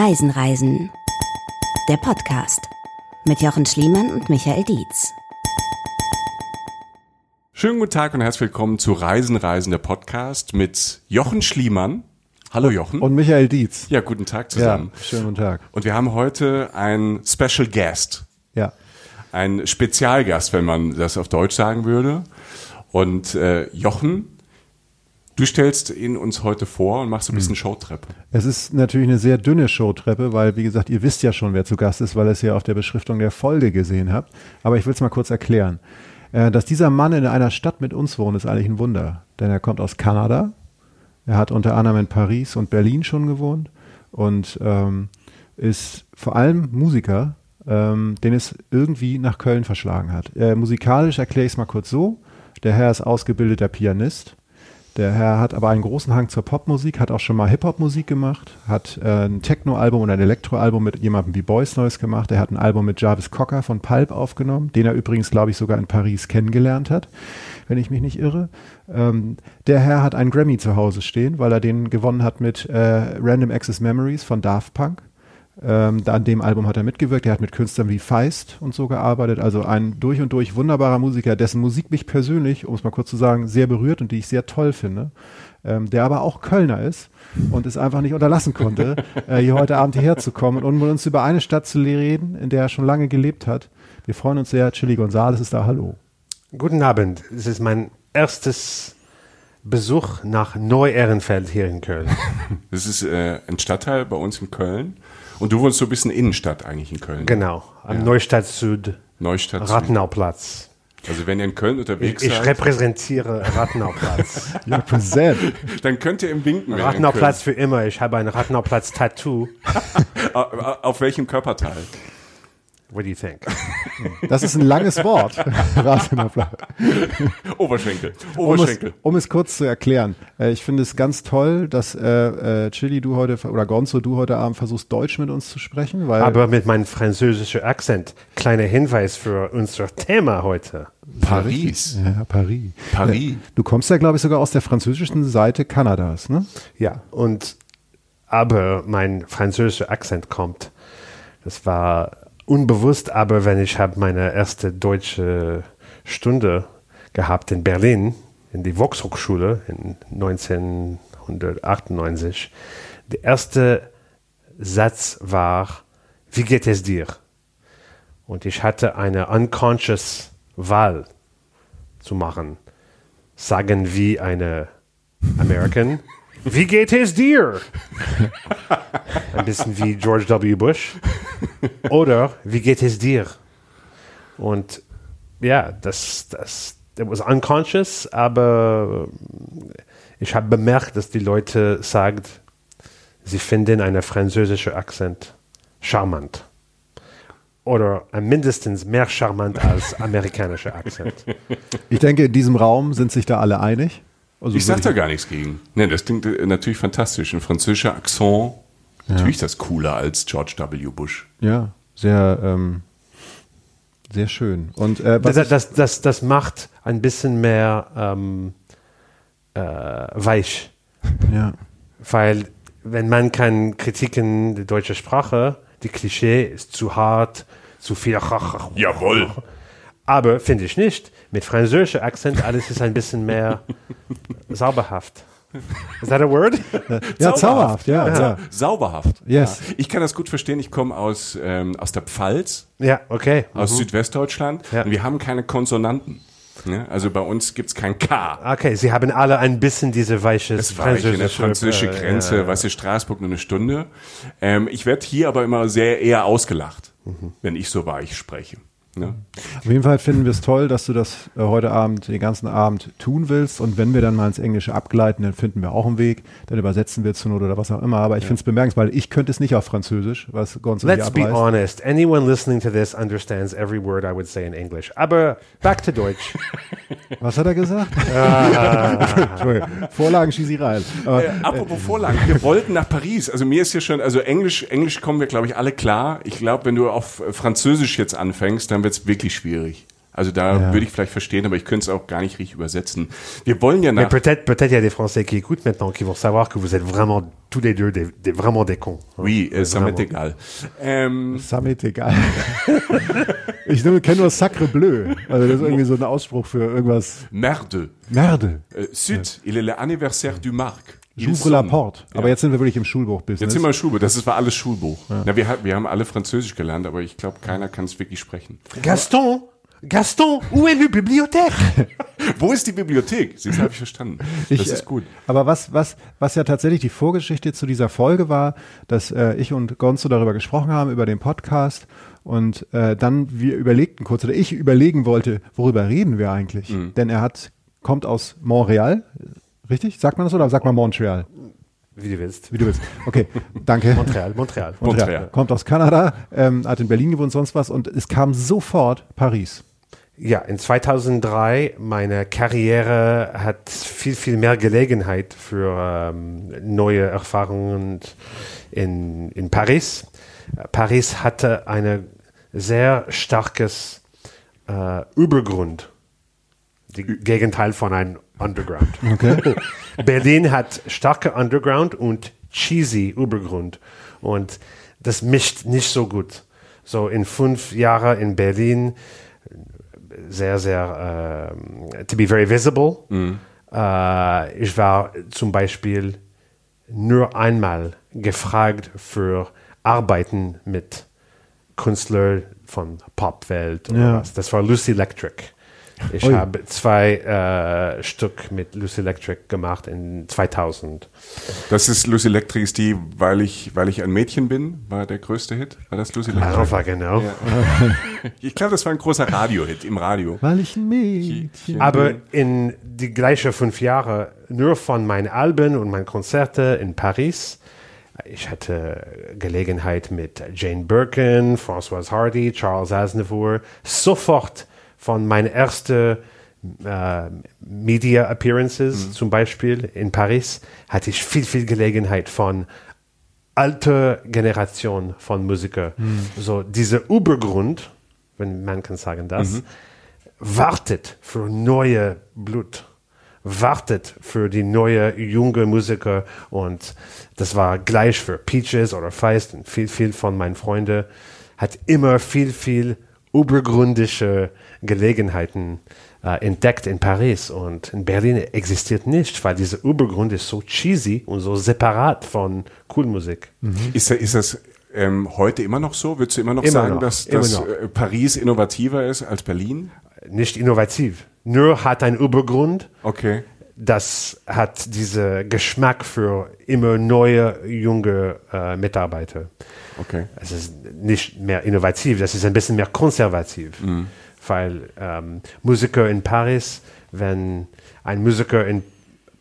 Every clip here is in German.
Reisen, Reisen. Der Podcast mit Jochen Schliemann und Michael Dietz. Schönen guten Tag und herzlich willkommen zu Reisen, Reisen, der Podcast mit Jochen Schliemann. Hallo Jochen. Und Michael Dietz. Ja, guten Tag zusammen. Ja, schönen guten Tag. Und wir haben heute einen Special Guest. Ja. Ein Spezialgast, wenn man das auf Deutsch sagen würde. Und äh, Jochen, du stellst ihn uns heute vor und machst ein bisschen Showtreppe. Es ist natürlich eine sehr dünne Showtreppe, weil, wie gesagt, ihr wisst ja schon, wer zu Gast ist, weil ihr es ja auf der Beschriftung der Folge gesehen habt. Aber ich will es mal kurz erklären. Äh, dass dieser Mann in einer Stadt mit uns wohnt, ist eigentlich ein Wunder. Denn er kommt aus Kanada. Er hat unter anderem in Paris und Berlin schon gewohnt und ähm, ist vor allem Musiker, ähm, den es irgendwie nach Köln verschlagen hat. Äh, musikalisch erkläre ich es mal kurz so. Der Herr ist ausgebildeter Pianist. Der Herr hat aber einen großen Hang zur Popmusik, hat auch schon mal Hip-Hop-Musik gemacht, hat äh, ein Techno-Album und ein Elektro-Album mit jemandem wie Boys Noise gemacht. Er hat ein Album mit Jarvis Cocker von Pulp aufgenommen, den er übrigens, glaube ich, sogar in Paris kennengelernt hat, wenn ich mich nicht irre. Ähm, der Herr hat einen Grammy zu Hause stehen, weil er den gewonnen hat mit äh, Random Access Memories von Daft Punk. Ähm, an dem Album hat er mitgewirkt. Er hat mit Künstlern wie Feist und so gearbeitet. Also ein durch und durch wunderbarer Musiker, dessen Musik mich persönlich, um es mal kurz zu sagen, sehr berührt und die ich sehr toll finde. Ähm, der aber auch Kölner ist und es einfach nicht unterlassen konnte, äh, hier heute Abend hierher zu kommen und mit uns über eine Stadt zu reden, in der er schon lange gelebt hat. Wir freuen uns sehr. Chili Gonzales ist da. Hallo. Guten Abend. Es ist mein erstes Besuch nach Neu-Ehrenfeld hier in Köln. Das ist äh, ein Stadtteil bei uns in Köln. Und du wohnst so ein bisschen Innenstadt eigentlich in Köln. Genau, am Neustadt Süd, Neustadt. Süd. Rattenauplatz. Also wenn ihr in Köln unterwegs Ich seid, repräsentiere Rattenauplatz. Ja, präsent. dann könnt ihr im Winken. Rattenauplatz für immer. Ich habe ein au- Auf welchem Körperteil? What do you think? Das ist ein langes Wort. Rathenapplaus. Oberschenkel. um, es, Oberschenkel. um es kurz zu erklären, äh, ich finde es ganz toll, dass äh, äh, Chili du heute oder Gonzo du heute Abend versuchst Deutsch mit uns zu sprechen, weil Aber mit meinem französischen Akzent. Kleiner Hinweis für unser Thema heute. Paris. ja, Paris. Paris. Äh, Du kommst ja glaube ich sogar aus der französischen Seite Kanadas, ne? Ja, und aber mein französischer Akzent kommt. Das war unbewusst, aber wenn ich habe meine erste deutsche Stunde gehabt in Berlin, in die Volkshochschule in 1998, der erste Satz war, wie geht es dir? Und ich hatte eine unconscious Wahl zu machen. Sagen wie eine American. Wie geht es dir? Ein bisschen wie George W. Bush. Oder wie geht es dir? Und ja, das, das, it was unconscious, aber ich habe bemerkt, dass die Leute sagen, sie finden einen französischen Akzent charmant. Oder mindestens mehr charmant als amerikanischer Akzent. Ich denke, in diesem Raum sind sich da alle einig. Also Ich sag würde da gar nichts gegen. Nee, das klingt natürlich fantastisch. Ein französischer Akzent. Natürlich das cooler als George W. Bush. Ja, sehr, ähm, sehr schön. Und äh, was Das, das, das, das macht ein bisschen mehr ähm, äh, weich. ich, ja. Weil wenn man kann kritiken die deutsche Sprache, die Klischee ist zu hart, zu viel. Jawohl. Aber finde ich nicht. Mit französischer Akzent alles ist ein bisschen mehr sauberhaft. Is that a word? ja, zauberhaft, ja. ja. Sauberhaft. Yes. Ja. Ich kann das gut verstehen. Ich komme aus, ähm, aus der Pfalz, ja, okay. aus Südwestdeutschland. Ja. Und wir haben keine Konsonanten. Ne? Also bei uns gibt's kein K. Okay, sie haben alle ein bisschen diese weiche Das ich in der französische Grenze, ja. weißt du, Straßburg nur eine Stunde. Ähm, ich werde hier aber immer sehr eher ausgelacht, wenn ich so weich spreche. Ne? Auf jeden Fall finden wir es toll, dass du das äh, heute Abend, den ganzen Abend tun willst. Und wenn wir dann mal ins Englische abgleiten, dann finden wir auch einen Weg. Dann übersetzen wir zur Not oder was auch immer. Aber ich finde es bemerkenswert, ich könnte es nicht auf Französisch, was Gonzo Let's be honest. Anyone listening to this understands every word I would say in English. Aber back to Deutsch. Was hat er gesagt? Entschuldigung, Vorlagenschießerei. Aber Äh, apropos Vorlagen, wir wollten nach Paris. Also mir ist hier schon, also Englisch, Englisch kommen wir, glaube ich, alle klar. Ich glaube, wenn du auf Französisch jetzt anfängst, dann wird's wirklich schwierig. Also da Ja. würde ich vielleicht verstehen, aber ich könnte es auch gar nicht richtig übersetzen. Wir wollen ja Mais nach. peut-être, peut-être il y a des Français qui écoutent maintenant qui vont savoir que vous êtes vraiment tous les deux des, des- vraiment des cons. Oui, äh, ça m'est egal. Ähm, Summit, egal. ich nur- kenne nur Sacre Bleu. Also das ist irgendwie so ein Ausspruch für irgendwas. Merde. Merde. Äh, Süd, il est l'anniversaire du Marc. J'ouvre la sonne. porte. Aber Ja. jetzt sind wir wirklich im Schulbuch-Business. Jetzt sind wir im Schulbuch. Das ist, war alles Schulbuch. Na, wir, wir haben alle Französisch gelernt, aber ich glaube, keiner kann es wirklich sprechen. Gaston, Gaston, où est la bibliothèque? Wo ist die Bibliothek? Das habe ich verstanden. Ich, das ist gut. äh, Aber was, was, was ja tatsächlich die Vorgeschichte zu dieser Folge war, dass äh, ich und Gonzo darüber gesprochen haben, über den Podcast und äh, dann wir überlegten kurz, oder ich überlegen wollte, worüber reden wir eigentlich? Mhm. Denn er hat, kommt aus Montreal, richtig? Sagt man das oder sagt man Montreal? Wie du willst. Wie du willst. Okay, danke. Montréal, Montréal. Montreal. Kommt aus Kanada, ähm, hat in Berlin gewohnt, sonst was und es kam sofort Paris. Ja, in 2003, meine Karriere hat viel, viel mehr Gelegenheit für ähm, neue Erfahrungen in, in Paris. Paris hatte ein sehr starkes äh, Übergrund, die Gegenteil von einem Underground. Okay. Berlin hat starke Underground und cheesy Übergrund und das mischt nicht so gut. So in fünf Jahren in Berlin sehr, sehr, ähm, to be very visible. Äh, ich war zum Beispiel nur einmal gefragt für Arbeiten mit Künstlern von Popwelt oder Ja. was. Das war Lucy Electric. Ich Ui. habe zwei äh, Stück mit Lucy Electric gemacht in 2000. Das ist Lucy Electric, ist die, weil ich, weil ich ein Mädchen bin, war der größte Hit. War das Lucy Electric? Einfach genau. Ich glaube, das war ein großer Radiohit im Radio. Weil ich ein Mädchen. Aber in die gleichen fünf Jahre nur von meinen Alben und meinen Konzerten in Paris. Ich hatte Gelegenheit mit Jane Birkin, Françoise Hardy, Charles Aznavour, sofort von meinen ersten äh, Media Appearances zum Beispiel in Paris, hatte ich viel, viel Gelegenheit von alte Generation von Musikern. So dieser Übergrund, wenn man kann sagen das, wartet für neue Blut, wartet für die neue junge Musiker und das war gleich für Peaches oder Feist und viel, viel von meinen Freunden hat immer viel, viel übergründliche Gelegenheiten äh, entdeckt in Paris und in Berlin existiert nicht, weil dieser Übergrund ist so cheesy und so separat von Coolmusik. Ist, da- ist das ähm, heute immer noch so? Würdest du immer noch Immer sagen, noch, dass, dass noch. äh, Paris innovativer ist als Berlin? Nicht innovativ, nur hat ein Übergrund Okay. Das hat diesen Geschmack für immer neue, junge äh, Mitarbeiter. Okay. Es ist nicht mehr innovativ, das ist ein bisschen mehr konservativ. Weil ähm, Musiker in Paris, wenn ein Musiker in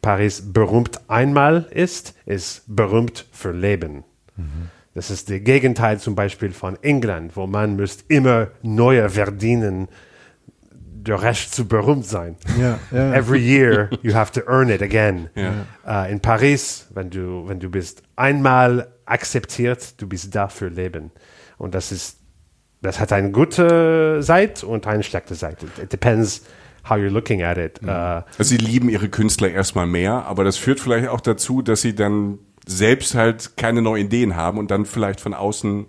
Paris berühmt einmal ist, ist berühmt für Leben. Das ist das Gegenteil zum Beispiel von England, wo man müsste immer neue verdienen, der Recht zu berühmt sein. Ja, ja. Every year you have to earn it again. Ja. Äh, in Paris, wenn du, wenn du bist einmal akzeptiert, du bist da für Leben. Und das ist, das hat eine gute Seite und eine schlechte Seite. It depends how you're looking at it. Äh, Also sie lieben ihre Künstler erstmal mehr, aber das führt vielleicht auch dazu, dass sie dann selbst halt keine neuen Ideen haben und dann vielleicht von außen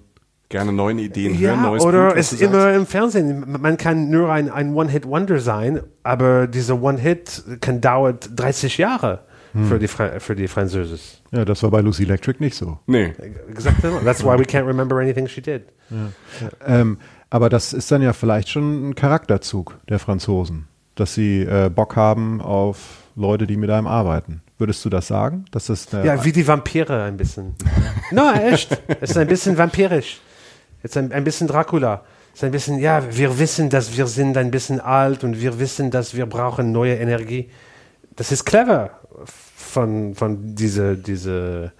gerne neue Ideen hören, neues oder Blut, es du immer im Fernsehen. Man kann nur ein, ein One-Hit-Wonder sein, aber dieser One-Hit kann dauert 30 Jahre für die, Fra für die Französisch. Ja, das war bei Lucy Electric nicht so. Nee. Exactly. That's why we can't remember anything she did. Ähm, aber das ist dann ja vielleicht schon ein Charakterzug der Franzosen, dass sie äh, Bock haben auf Leute, die mit einem arbeiten. Würdest du das sagen? Dass das Ja, wie die Vampire ein bisschen. no, echt. Es ist ein bisschen vampirisch. Ist ein, ein bisschen Dracula. Ist ein bisschen, ja, wir wissen, dass wir sind ein bisschen alt und wir wissen, dass wir brauchen neue Energie. Das ist clever von, von diese, diese,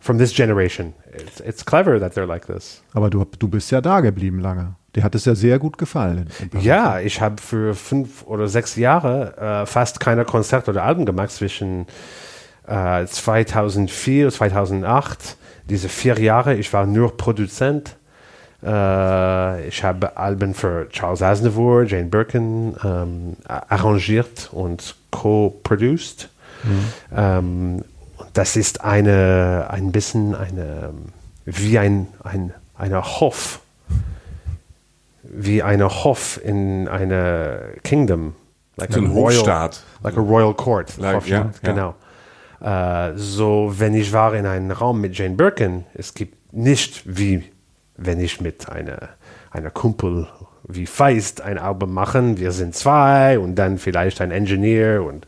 from this generation. It's, it's clever that they're like this. aber du, du bist ja da geblieben lange. Dir hat es ja sehr gut gefallen. Ja, ich habe für fünf oder sechs Jahre äh, fast keine Konzerte oder Alben gemacht zwischen äh, 2004 und 2008. Diese vier Jahre, ich war nur Produzent. Äh, ich habe Alben für Charles Aznavour, Jane Birkin ähm, arrangiert und co-produced. Ähm, und das ist eine, ein bisschen eine, wie ein, ein eine Hof, wie eine Hof in einer Kingdom. Like So ein a royal- Hofstaat. Like a royal court. Like, ja. genau. Äh, so, wenn ich war in einem Raum mit Jane Birkin, es gibt nicht wie wenn ich mit einer, einer Kumpel wie Feist ein Album machen, wir sind zwei und dann vielleicht ein Engineer und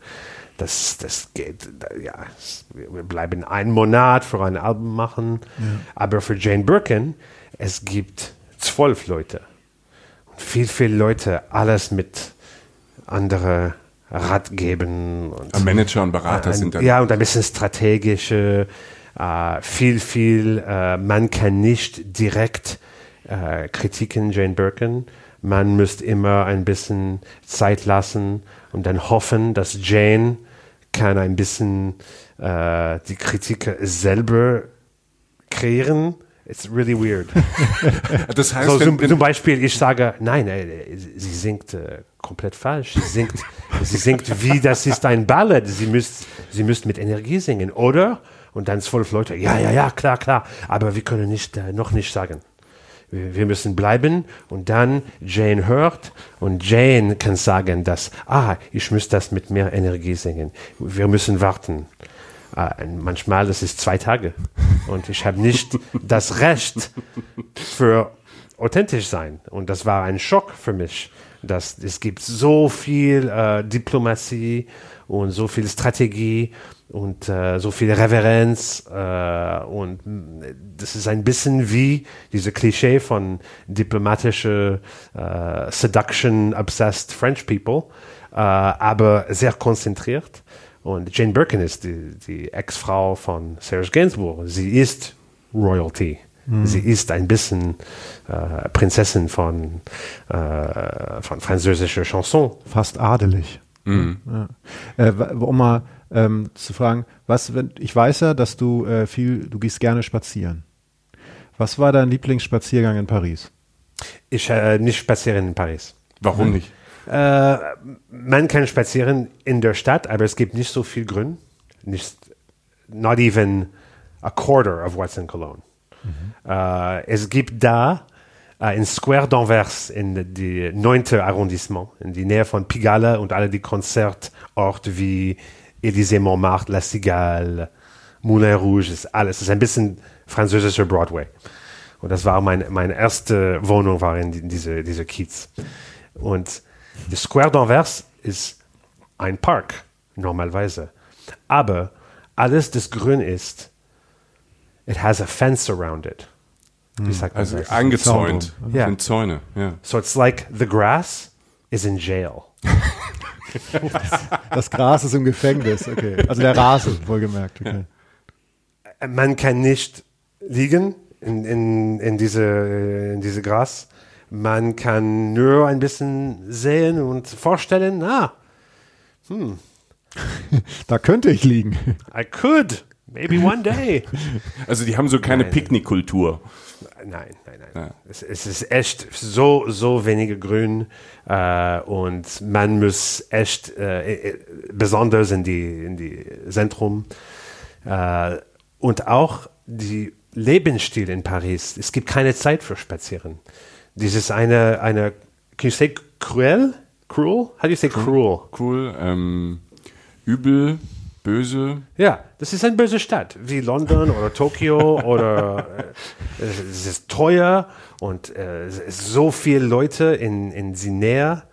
das, das geht, ja, wir bleiben einen Monat für ein Album machen. Aber für Jane Birkin, es gibt zwölf Leute und viel, viel Leute, alles mit andere Rat geben und Manager und Berater ein, sind dann. ja, und ein bisschen strategische, äh, viel, viel, äh, man kann nicht direkt äh, kritiken Jane Birkin. Man müsste immer ein bisschen Zeit lassen und dann hoffen, dass Jane kann ein bisschen äh, die Kritik selber kreieren. It's really weird. Das heißt, So, wenn, zum, wenn, zum Beispiel, ich sage, nein, äh, sie singt äh, komplett falsch. Sie singt, sie singt wie, das ist ein Ballad. Sie müsst, sie müsst mit Energie singen, oder? Und dann zwölf Leute, ja, ja, ja, klar, klar. Aber wir können nicht, äh, noch nicht sagen. Wir, wir müssen bleiben und dann Jane hört und Jane kann sagen, dass, ah, ich muss das mit mehr Energie singen. Wir müssen warten. Äh, manchmal, das ist zwei Tage. Und ich habe nicht das Recht für authentisch sein. Und das war ein Schock für mich. Dass es gibt so viel äh, Diplomatie und so viel Strategie und äh, so viel Reverenz äh, und mh, das ist ein bisschen wie diese Klischee von diplomatische äh, Seduction obsessed French people, äh, aber sehr konzentriert. Und Jane Birkin ist die, die Ex-Frau von Serge Gainsbourg. Sie ist Royalty. Sie ist ein bisschen äh, Prinzessin von, äh, von französischer Chanson. Fast adelig. Ja. Äh, um mal ähm, zu fragen, was, wenn, ich weiß ja, dass du äh, viel, du gehst gerne spazieren. Was war dein Lieblingsspaziergang in Paris? Ich äh, nicht spazieren in Paris. warum nicht? Äh, man kann spazieren in der Stadt, aber es gibt nicht so viel Grün. Nicht, not even a quarter of what's in Cologne. Äh, es gibt da in Square d'Anvers, in die 9. Arrondissement, in die Nähe von Pigalle und alle die Konzertorte wie Élysée Montmartre, La Cigale, Moulin Rouge, ist alles. Das ist ein bisschen französischer Broadway. Und das war mein, meine erste Wohnung, war in, die- in diese, diese Kiez. Und der Square d'Anvers ist ein Park, normalerweise. Aber alles, das grün ist, it has a fence around it. Wie sagt man Also das? eingezäunt. Ja. Sind Zäune, ja. So it's like the grass is in jail. Das Gras ist im Gefängnis, okay. Also der Rasen, wohlgemerkt. Okay. Man kann nicht liegen in, in, in, diese, in diese Gras. Man kann nur ein bisschen sehen und vorstellen, ah, Da könnte ich liegen. I could, maybe one day. Also die haben so keine Picknickkultur. Nein, nein, nein. Es, es ist echt so, so wenige Grün äh, und man muss echt äh, äh, besonders in die, in die Zentrum äh, und auch die Lebensstil in Paris. Es gibt keine Zeit für Spazieren. Dieses eine, eine, can you say cruel? Cruel? How do you say cruel? Cool, ähm, übel, böse. Ja, das ist eine böse Stadt, wie London oder Tokio oder äh, es ist teuer und äh, es ist so viele Leute in, in sie näher.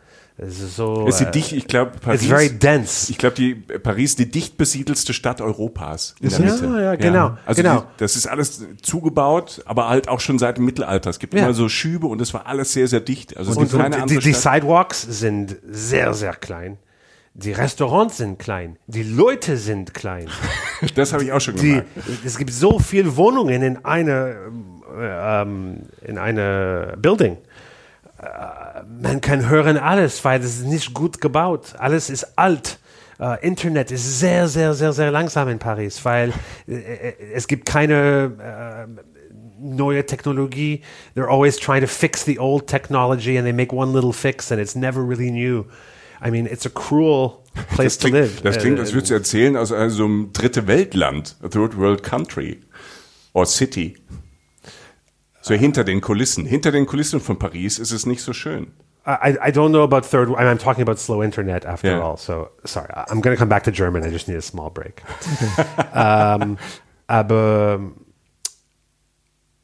Es ist so. Ist sie äh, dicht, ich glaube, Paris. It's very dense. Ich glaube, die Paris die dicht besiedelste Stadt Europas. In Ist der es? Mitte. Ja, ja, genau, Also genau. Die, das ist alles zugebaut, aber halt auch schon seit dem Mittelalter. Es gibt Ja. immer so Schübe und es war alles sehr, sehr dicht. Also es und, gibt keine und andere die, die. Sidewalks sind sehr, sehr klein. Die Restaurants sind klein. Die Leute sind klein. Das habe ich auch schon Die, gemerkt. es gibt so viele Wohnungen in einer ähm, in einer Building. Äh, man kann hören alles, weil es ist nicht gut gebaut. Alles ist alt. Äh, Internet ist sehr, sehr, sehr, sehr langsam in Paris, weil äh, äh, es gibt keine äh, neue Technologie. They're always trying to fix the old technology and they make one little fix and it's never really new. I mean, it's a cruel place Das to klingt, live. das klingt Äh, als würdest du erzählen aus einem so einem dritte Weltland, a third world country or city. So hinter den Kulissen. Hinter den Kulissen von Paris ist es nicht so schön. I, I don't know about third. I'm talking about slow internet after Yeah. all. So sorry, I'm going to come back to German. I just need a small break. ähm, aber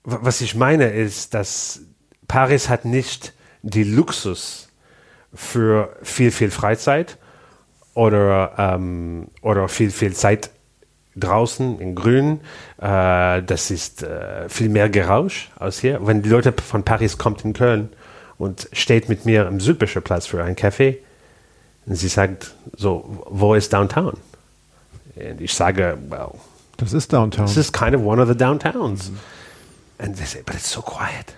wa- was ich meine ist, dass Paris hat nicht die Luxus für viel, viel Freizeit oder, ähm, oder viel, viel Zeit draußen in Grün. Äh, das ist äh, viel mehr Gerausch als hier. Wenn die Leute von Paris kommt in Köln und steht mit mir im Südbischer Platz für einen Kaffee, und sie sagt so, wo ist Downtown? Und ich sage, well, Das ist Downtown. this is kind of one of the downtowns. And they say, but it's so quiet.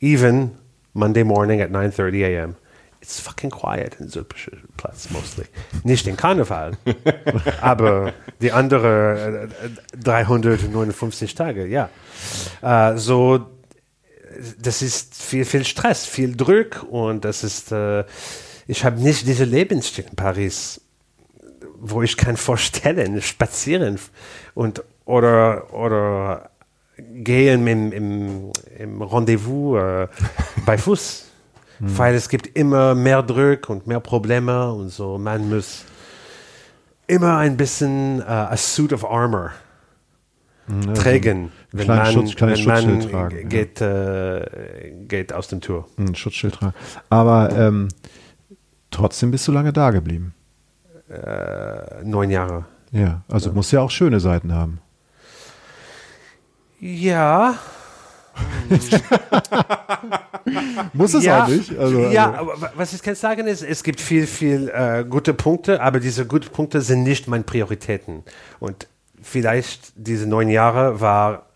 Even Monday morning at 9.30 a.m., it's fucking quiet in Südbischer Platz mostly. Nicht in Karneval, aber die andere äh, 359 Tage, ja. Äh, so, das ist viel, viel Stress, viel Druck und das ist, äh, ich habe nicht diese Lebensstil in Paris wo ich kann vorstellen, spazieren und oder oder gehen im, im, im Rendezvous äh, bei Fuß, weil es gibt immer mehr Druck und mehr Probleme und so. Man muss immer ein bisschen äh, a suit of armor tragen, wenn man, Schutz- wenn man Schutzschild tragen, ja. geht, äh, geht aus dem Tour. ein Schutzschild tragen. Aber ähm, trotzdem bist du lange da geblieben. Äh, neun Jahre. Ja, also muss ja auch schöne Seiten haben. Ja, Muss es auch nicht. Also, ja, also, aber wa- was ich kann sagen ist, es gibt viel, viel äh, gute Punkte, aber diese guten Punkte sind nicht meine Prioritäten. Und vielleicht diese neun Jahre war,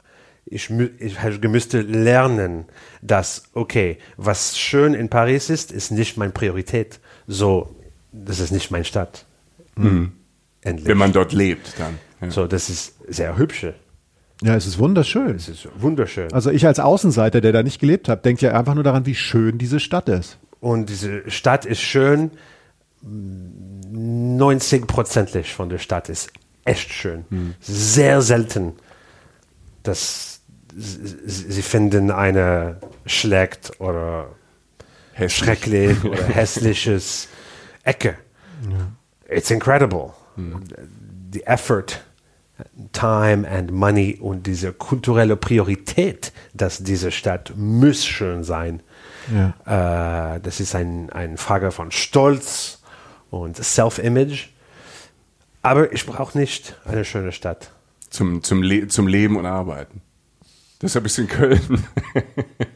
ich, ich müsste lernen, dass, okay, was schön in Paris ist, ist nicht meine Priorität. So, das ist nicht meine Stadt. Endlich. Wenn man dort lebt, dann. Ja. so, das ist sehr hübsche. Ja, es ist wunderschön. Es ist wunderschön. Also ich als Außenseiter, der da nicht gelebt hat, denkt ja einfach nur daran, wie schön diese Stadt ist. Und diese Stadt ist schön. 90-prozentig von der Stadt ist echt schön. Sehr selten, dass sie finden eine schlecht oder Hässlich. schrecklich oder hässliches Ecke. It's incredible. The effort, time and money und diese kulturelle Priorität, dass diese Stadt muss schön sein. Äh, das ist ein, eine Frage von Stolz und Self-Image. Aber ich brauche nicht eine schöne Stadt. Zum, zum, Le zum Leben und Arbeiten. Deshalb ist in Köln.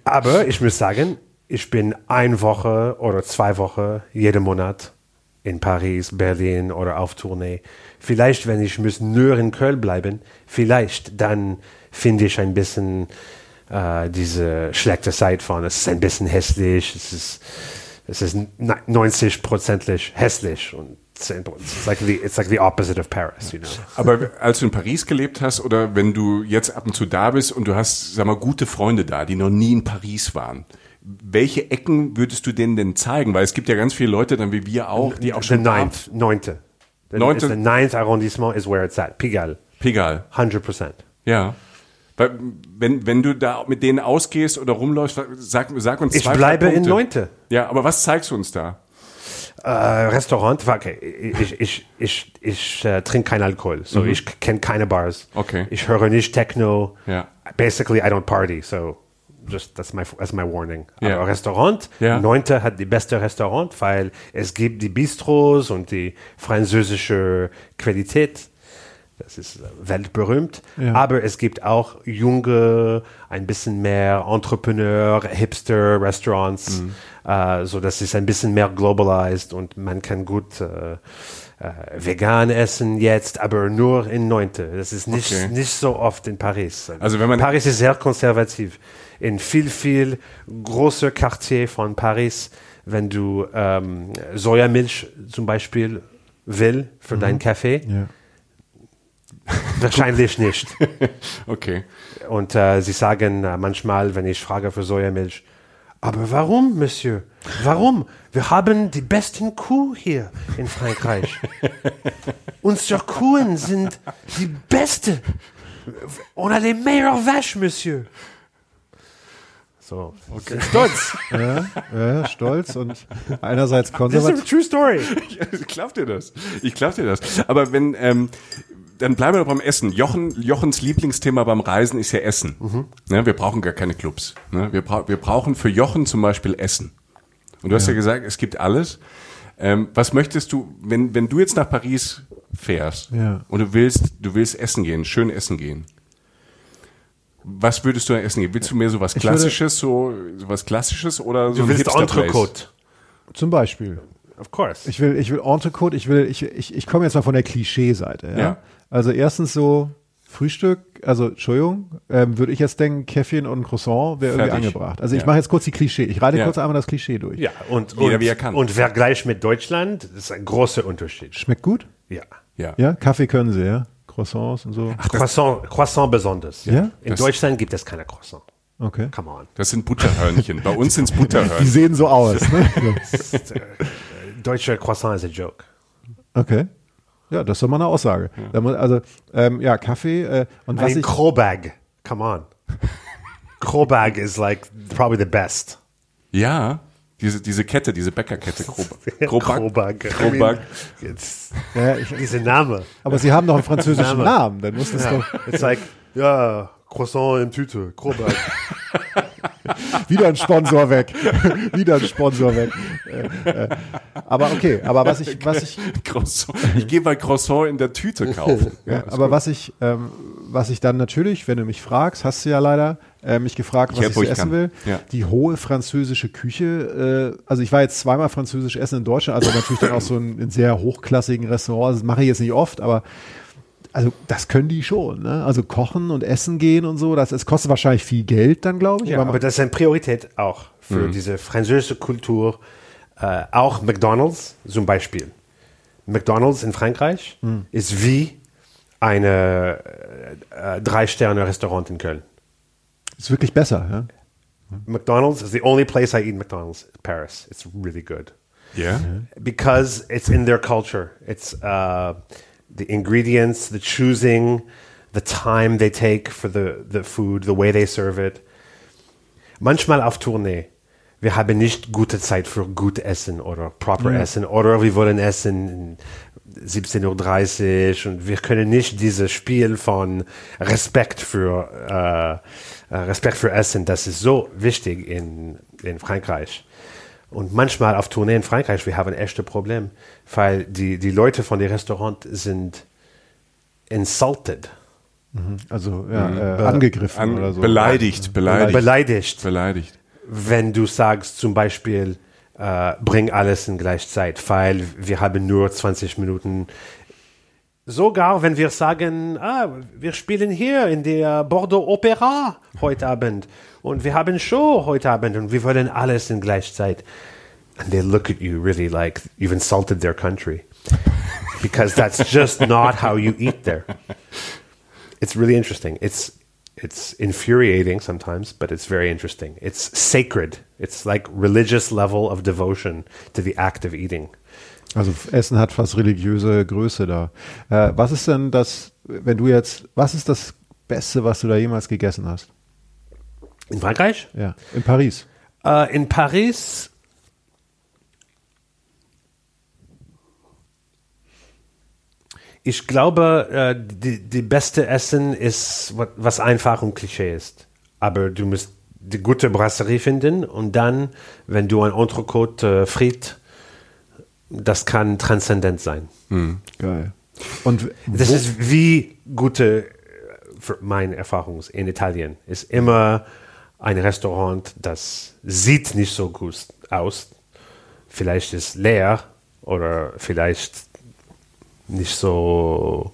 Aber ich muss sagen, ich bin eine Woche oder zwei Wochen jeden Monat in Paris, Berlin oder auf Tournee. Vielleicht, wenn ich muss nur in Köln bleiben, vielleicht dann finde ich ein bisschen äh, diese schlechte Seite von, es ist ein bisschen hässlich, es ist, es ist 90-prozentig hässlich und 10 it's like, the, it's like the opposite of Paris, you know. Aber als du in Paris gelebt hast oder wenn du jetzt ab und zu da bist und du hast, sag mal, gute Freunde da, die noch nie in Paris waren, welche Ecken würdest du denen denn zeigen? Weil es gibt ja ganz viele Leute, dann wie wir auch, die auch The schon da ninth, neunte. The, Neunte- the ninth arrondissement is where it's at. Pigalle. Pigalle. 100%. Ja. Weil, wenn, wenn du da mit denen ausgehst oder rumläufst, sag, sag uns Ich zwei, bleibe in. Neunte. Ja, aber was zeigst du uns da? Äh, Restaurant, okay, ich, ich, ich, ich äh, trinke keinen Alkohol, so ich kenne keine Bars. Okay. Ich höre nicht Techno. Ja. Basically, I don't party, so just that's my that's my warning. Ja. Aber Restaurant, Ja. Neunte hat die beste Restaurant, weil es gibt die Bistros und die französische Qualität. Das ist äh, weltberühmt. Ja. Aber es gibt auch junge, ein bisschen mehr Entrepreneur, Hipster Restaurants. Äh, so das ist ein bisschen mehr globalized und man kann gut äh, äh, vegan essen jetzt, aber nur in Neunte. Das ist nicht, Okay. nicht so oft in Paris. Also wenn man- Paris ist sehr konservativ. In viel, viel großer Quartier von Paris, wenn du ähm, Sojamilch zum Beispiel will für deinen Kaffee, Ja. Wahrscheinlich nicht. Okay. Und äh, sie sagen äh, manchmal, wenn ich frage für Sojamilch, aber warum, Monsieur? Warum? Wir haben die besten Kuh hier in Frankreich. Unsere Kuhen sind die beste. On a les meilleures vaches, Monsieur. So, okay. stolz. Ja, ja, stolz und einerseits This is a konservativ. true story. Ich glaub dir das. Ich glaub dir das. Aber wenn, ähm, dann bleiben wir doch beim Essen. Jochen, Jochens Lieblingsthema beim Reisen ist ja Essen. Ne, wir brauchen gar keine Clubs. Ne, wir, bra wir brauchen für Jochen zum Beispiel Essen. Und du hast ja, gesagt, es gibt alles. Ähm, was möchtest du, wenn, wenn du jetzt nach Paris fährst Ja. und du willst, du willst essen gehen, schön essen gehen. Was würdest du essen gehen? Willst du mehr so was Ich würde- Klassisches, so, so was Klassisches oder so Du ein willst? Entrecote. Zum Beispiel. Of course. Ich will, ich will Entrecote, ich will, ich, ich, ich komme jetzt mal von der Klischee-Seite. Ja? Ja. Also erstens so Frühstück, also Entschuldigung, ähm, würde ich jetzt denken, Käffchen und ein Croissant wäre irgendwie angebracht. Also ich Ja. mache jetzt kurz die Klischee. Ich reite Ja. kurz einmal das Klischee durch. ja, und, Jeder, und, wie er kann. und Vergleich mit Deutschland ist ein großer Unterschied. Schmeckt gut? Ja. Ja. Ja, Kaffee können sie, ja. Croissants und so. Croissant, Croissant besonders. Ja? In Das- Deutschland gibt es keine Croissant. Okay. Come on. Das sind Butterhörnchen. Bei uns sind es Die Butterhörnchen. sehen so aus. Ne? Deutsche Croissant is a joke. Okay. Ja, das ist doch mal eine Aussage. Muss, also, ähm, ja, Kaffee äh, und I was mean, ich. Krobag. Come on. Krobag is like probably the best. Ja, diese, diese Kette, diese Bäckerkette. Krobak. Krobag. Krobak. I mean, it's, Ja, ich, dieser Name. aber sie haben doch einen französischen Name. Namen. Dann muss das doch It's like, ja, Croissant in Tüte. Krobag. wieder ein Sponsor weg. wieder ein Sponsor weg. Äh, äh, aber okay, aber was ich, was ich. Ich gehe bei Croissant in der Tüte kaufen. Ja, aber was ich, ähm, was ich dann natürlich, wenn du mich fragst, hast du ja leider äh, mich gefragt, was ich, so essen kann. will. Ja. Die hohe französische Küche. Äh, also ich war jetzt zweimal französisch essen in Deutschland, also natürlich dann auch so in, in sehr hochklassigen Restaurants. Das mache ich jetzt nicht oft, aber also das können die schon. Ne? Also kochen und essen gehen und so. Das, es kostet wahrscheinlich viel Geld dann, glaube ich. Ja, aber das ist eine Priorität auch für diese französische Kultur. Äh, auch McDonald's zum Beispiel. McDonald's in Frankreich ist wie eine äh, äh, Drei-Sterne-Restaurant in Köln. ist wirklich besser. Ja? McDonald's is the only place I eat McDonald's. Paris. It's really good. Ja? because it's in their culture. It's uh, the ingredients, the choosing, the time they take for the, the food, the way they serve it. Manchmal auf Tournee. Wir haben nicht gute Zeit für gut Essen oder proper Essen oder wir wollen essen 17.30 Uhr und wir können nicht dieses Spiel von Respekt für, äh, äh, Respekt für Essen, das ist so wichtig in, in Frankreich. Und manchmal auf Tournee in Frankreich, wir haben ein echtes Problem, weil die, die Leute von dem Restaurant sind insulted, Also ja, äh, angegriffen An, oder so. Beleidigt, beleidigt. beleidigt, Beleidigt. wenn du sagst zum Beispiel, äh, bring alles in gleich Zeit, weil wir haben nur 20 Minuten. Sogar wenn wir sagen, ah, wir spielen hier in der Bordeaux Opera heute Abend und wir haben Show heute Abend und wir wollen alles in gleich Zeit. And they look at you really like you've insulted their country. Because that's just not how you eat there. It's really interesting. It's it's infuriating sometimes, but it's very interesting. It's sacred. It's like religious level of devotion to the act of eating. Also Essen hat fast religiöse Größe da. Äh, was ist denn das, wenn du jetzt, was ist das Beste, was du da jemals gegessen hast? In Frankreich? Ja, in Paris. Äh, in Paris. Ich glaube, äh, die, die beste Essen ist, wa- was einfach und Klischee ist. Aber du musst die gute Brasserie finden und dann, wenn du ein Entrecote äh, frit, das kann transzendent sein. Geil. Und Das ist wie gute, äh, für meine Erfahrung in Italien, ist immer ein Restaurant, das sieht nicht so gut aus. Vielleicht ist leer oder vielleicht nicht so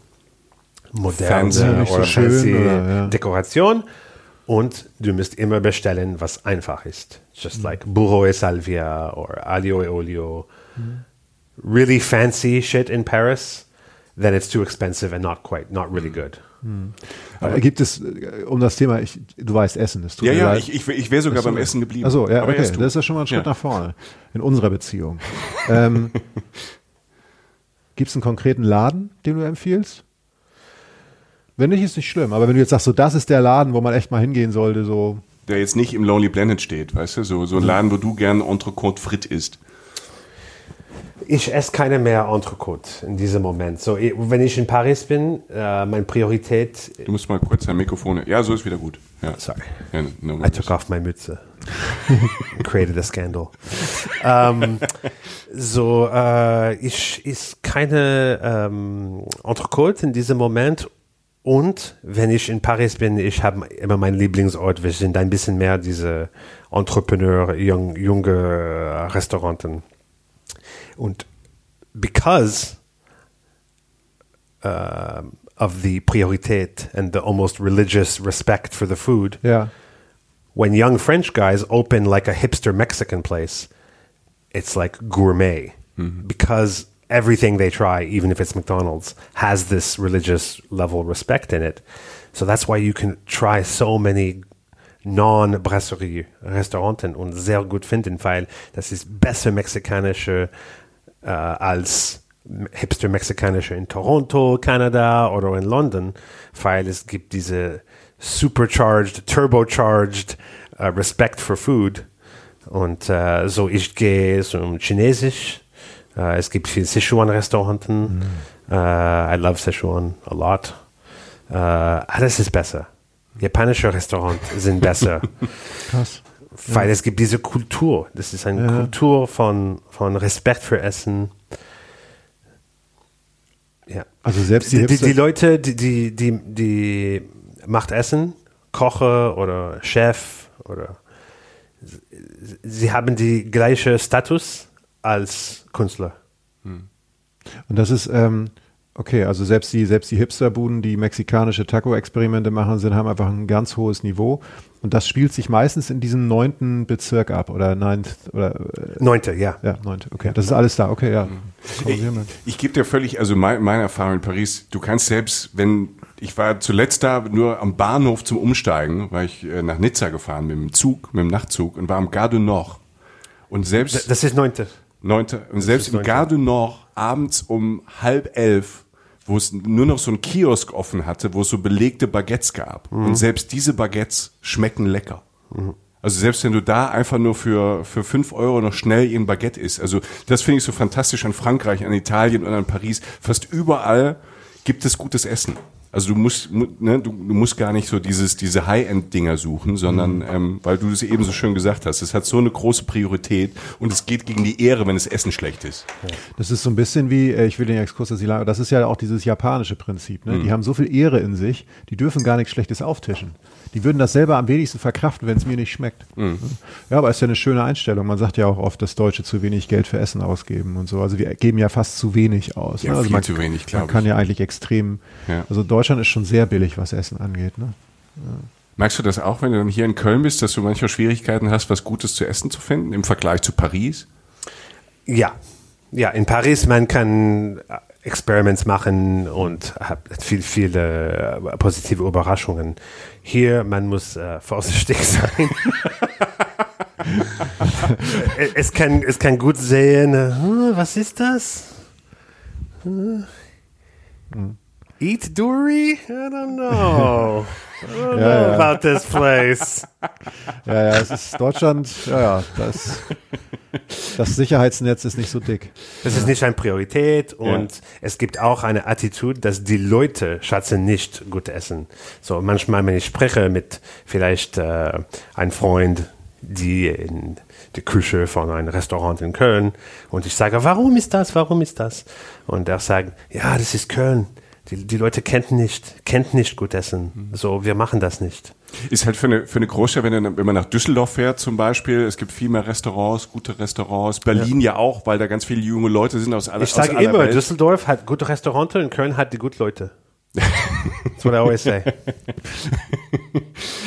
modern nicht so oder schön oder, ja. Dekoration. Und du musst immer bestellen, was einfach ist. Just like burro e salvia or aglio e olio. Really fancy shit in Paris then it's too expensive and not quite, not really good. Aber gibt es, äh, um das Thema, ich, du weißt Essen, es tut Ja, ja, leid. ich, ich, ich wäre sogar beim Essen geblieben. Achso, ja, Aber okay. Das ist ja schon mal ein Schritt Ja. nach vorne in unserer Beziehung. ähm, Gibt es einen konkreten Laden, den du empfiehlst? Wenn nicht, ist nicht schlimm. Aber wenn du jetzt sagst, so das ist der Laden, wo man echt mal hingehen sollte, so Der jetzt nicht im Lonely Planet steht, weißt du? So, so ein Laden, wo du gern Entrecote frit isst. Ich esse keine mehr Entrecote in diesem Moment. So, eh, wenn ich in Paris bin, äh, meine Priorität. Du musst mal kurz dein Mikrofon. Ja, so ist wieder gut. Ja. Sorry. Ja, no I took off my Mütze. created a scandal. ähm, so, äh, ich is keine ähm, Entrecote in diesem Moment. Und wenn ich in Paris bin, ich habe immer meinen Lieblingsort. Wir sind ein bisschen mehr diese Entrepreneur, jung, junge Restauranten. Und because um, of the Priorität and the almost religious respect for the food, ja. when young French guys open like a hipster Mexican place, it's like gourmet because everything they try, even if it's McDonald's, has this religious level respect in it. So that's why you can try so many Non-Brasserie-Restauranten und sehr gut finden, weil das ist besser mexikanische äh, als hipster mexikanische in Toronto, Kanada oder in London, weil es gibt diese supercharged, turbocharged äh, Respect for Food. Und äh, so ich gehe zum Chinesisch. Äh, es gibt viele Sichuan-Restauranten. Äh, I love Sichuan a lot. Äh, alles ist besser. Japanische Restaurants sind besser. Krass. Weil es gibt diese Kultur. Das ist eine Kultur von, von Respekt für Essen. Ja. Also selbst die, Die, die Leute, die, die, die, die macht Essen, Koche oder Chef oder sie haben die gleiche Status als Künstler. Und das ist, ähm, okay, also selbst die, selbst die Hipsterbuden, die mexikanische Taco-Experimente machen, sind, haben einfach ein ganz hohes Niveau. Und das spielt sich meistens in diesem neunten Bezirk ab oder ninth oder äh, Neunte, ja. ja, neunte. Okay, das ist alles da. Okay, ja. Ich, Korrigieren wir. ich gebe dir völlig, also mein, meine Erfahrung in Paris, du kannst selbst, wenn, ich war zuletzt da nur am Bahnhof zum Umsteigen, weil ich äh, nach Nizza gefahren mit dem Zug, mit dem Nachtzug und war am Gare du Nord. Und selbst, Das ist Neunte. Neunte, und selbst im. Gare du Nord abends um halb elf, wo es nur noch so ein Kiosk offen hatte, wo es so belegte Baguettes gab. Und selbst diese Baguettes schmecken lecker. Also selbst wenn du da einfach nur für, für fünf Euro noch schnell ein Baguette isst. Also das finde ich so fantastisch an Frankreich, an Italien und an Paris. Fast überall gibt es gutes Essen. Also du musst, mu- ne, du, du musst gar nicht so dieses, diese High-End-Dinger suchen, sondern ähm, weil du es eben so schön gesagt hast, es hat so eine große Priorität und es geht gegen die Ehre, wenn das Essen schlecht ist. Das ist so ein bisschen wie, äh, ich will den Exkurs jetzt nicht lang, das ist ja auch dieses japanische Prinzip. Ne? Die haben so viel Ehre in sich, die dürfen gar nichts Schlechtes auftischen. Die würden das selber am wenigsten verkraften, wenn es mir nicht schmeckt. Ja, aber ist ja eine schöne Einstellung. Man sagt ja auch oft, dass Deutsche zu wenig Geld für Essen ausgeben und so. Also wir geben ja fast zu wenig aus. Ja, ne? also viel man, zu wenig, Man glaub kann ich. ja eigentlich extrem, Ja. also Deutschland ist schon sehr billig, was Essen angeht. Ne? Merkst du das auch, wenn du dann hier in Köln bist, dass du manchmal Schwierigkeiten hast, was Gutes zu essen zu finden im Vergleich zu Paris? Ja. Ja, in Paris, man kann Experiments machen und hat viel, viele äh, positive Überraschungen. Hier, man muss äh, vorsichtig sein. Es, kann, es kann gut sehen, äh, hm, was ist das? Hm. Eat Dory? I don't know. I don't Ja, know ja. about this place. Ja, ja, es ist Deutschland, ja, ja, das, das Sicherheitsnetz ist nicht so dick. Das ist nicht eine Priorität und es gibt auch eine Attitude, dass die Leute schätzen nicht gut essen. So manchmal, wenn ich spreche mit vielleicht äh, einem Freund, die in der Küche von einem Restaurant in Köln und ich sage, warum ist das, warum ist das? Und er sagt, ja, das ist Köln. Die, die Leute kennen nicht, kennt nicht gut essen. So, wir machen das nicht. Ist halt für eine, für eine Großstadt, wenn, wenn man nach Düsseldorf fährt zum Beispiel, es gibt viel mehr Restaurants, gute Restaurants. Berlin ja, auch, weil da ganz viele junge Leute sind aus aller Ich sage immer, Welt. Düsseldorf hat gute Restaurants und Köln hat die guten Leute. That's what I always say.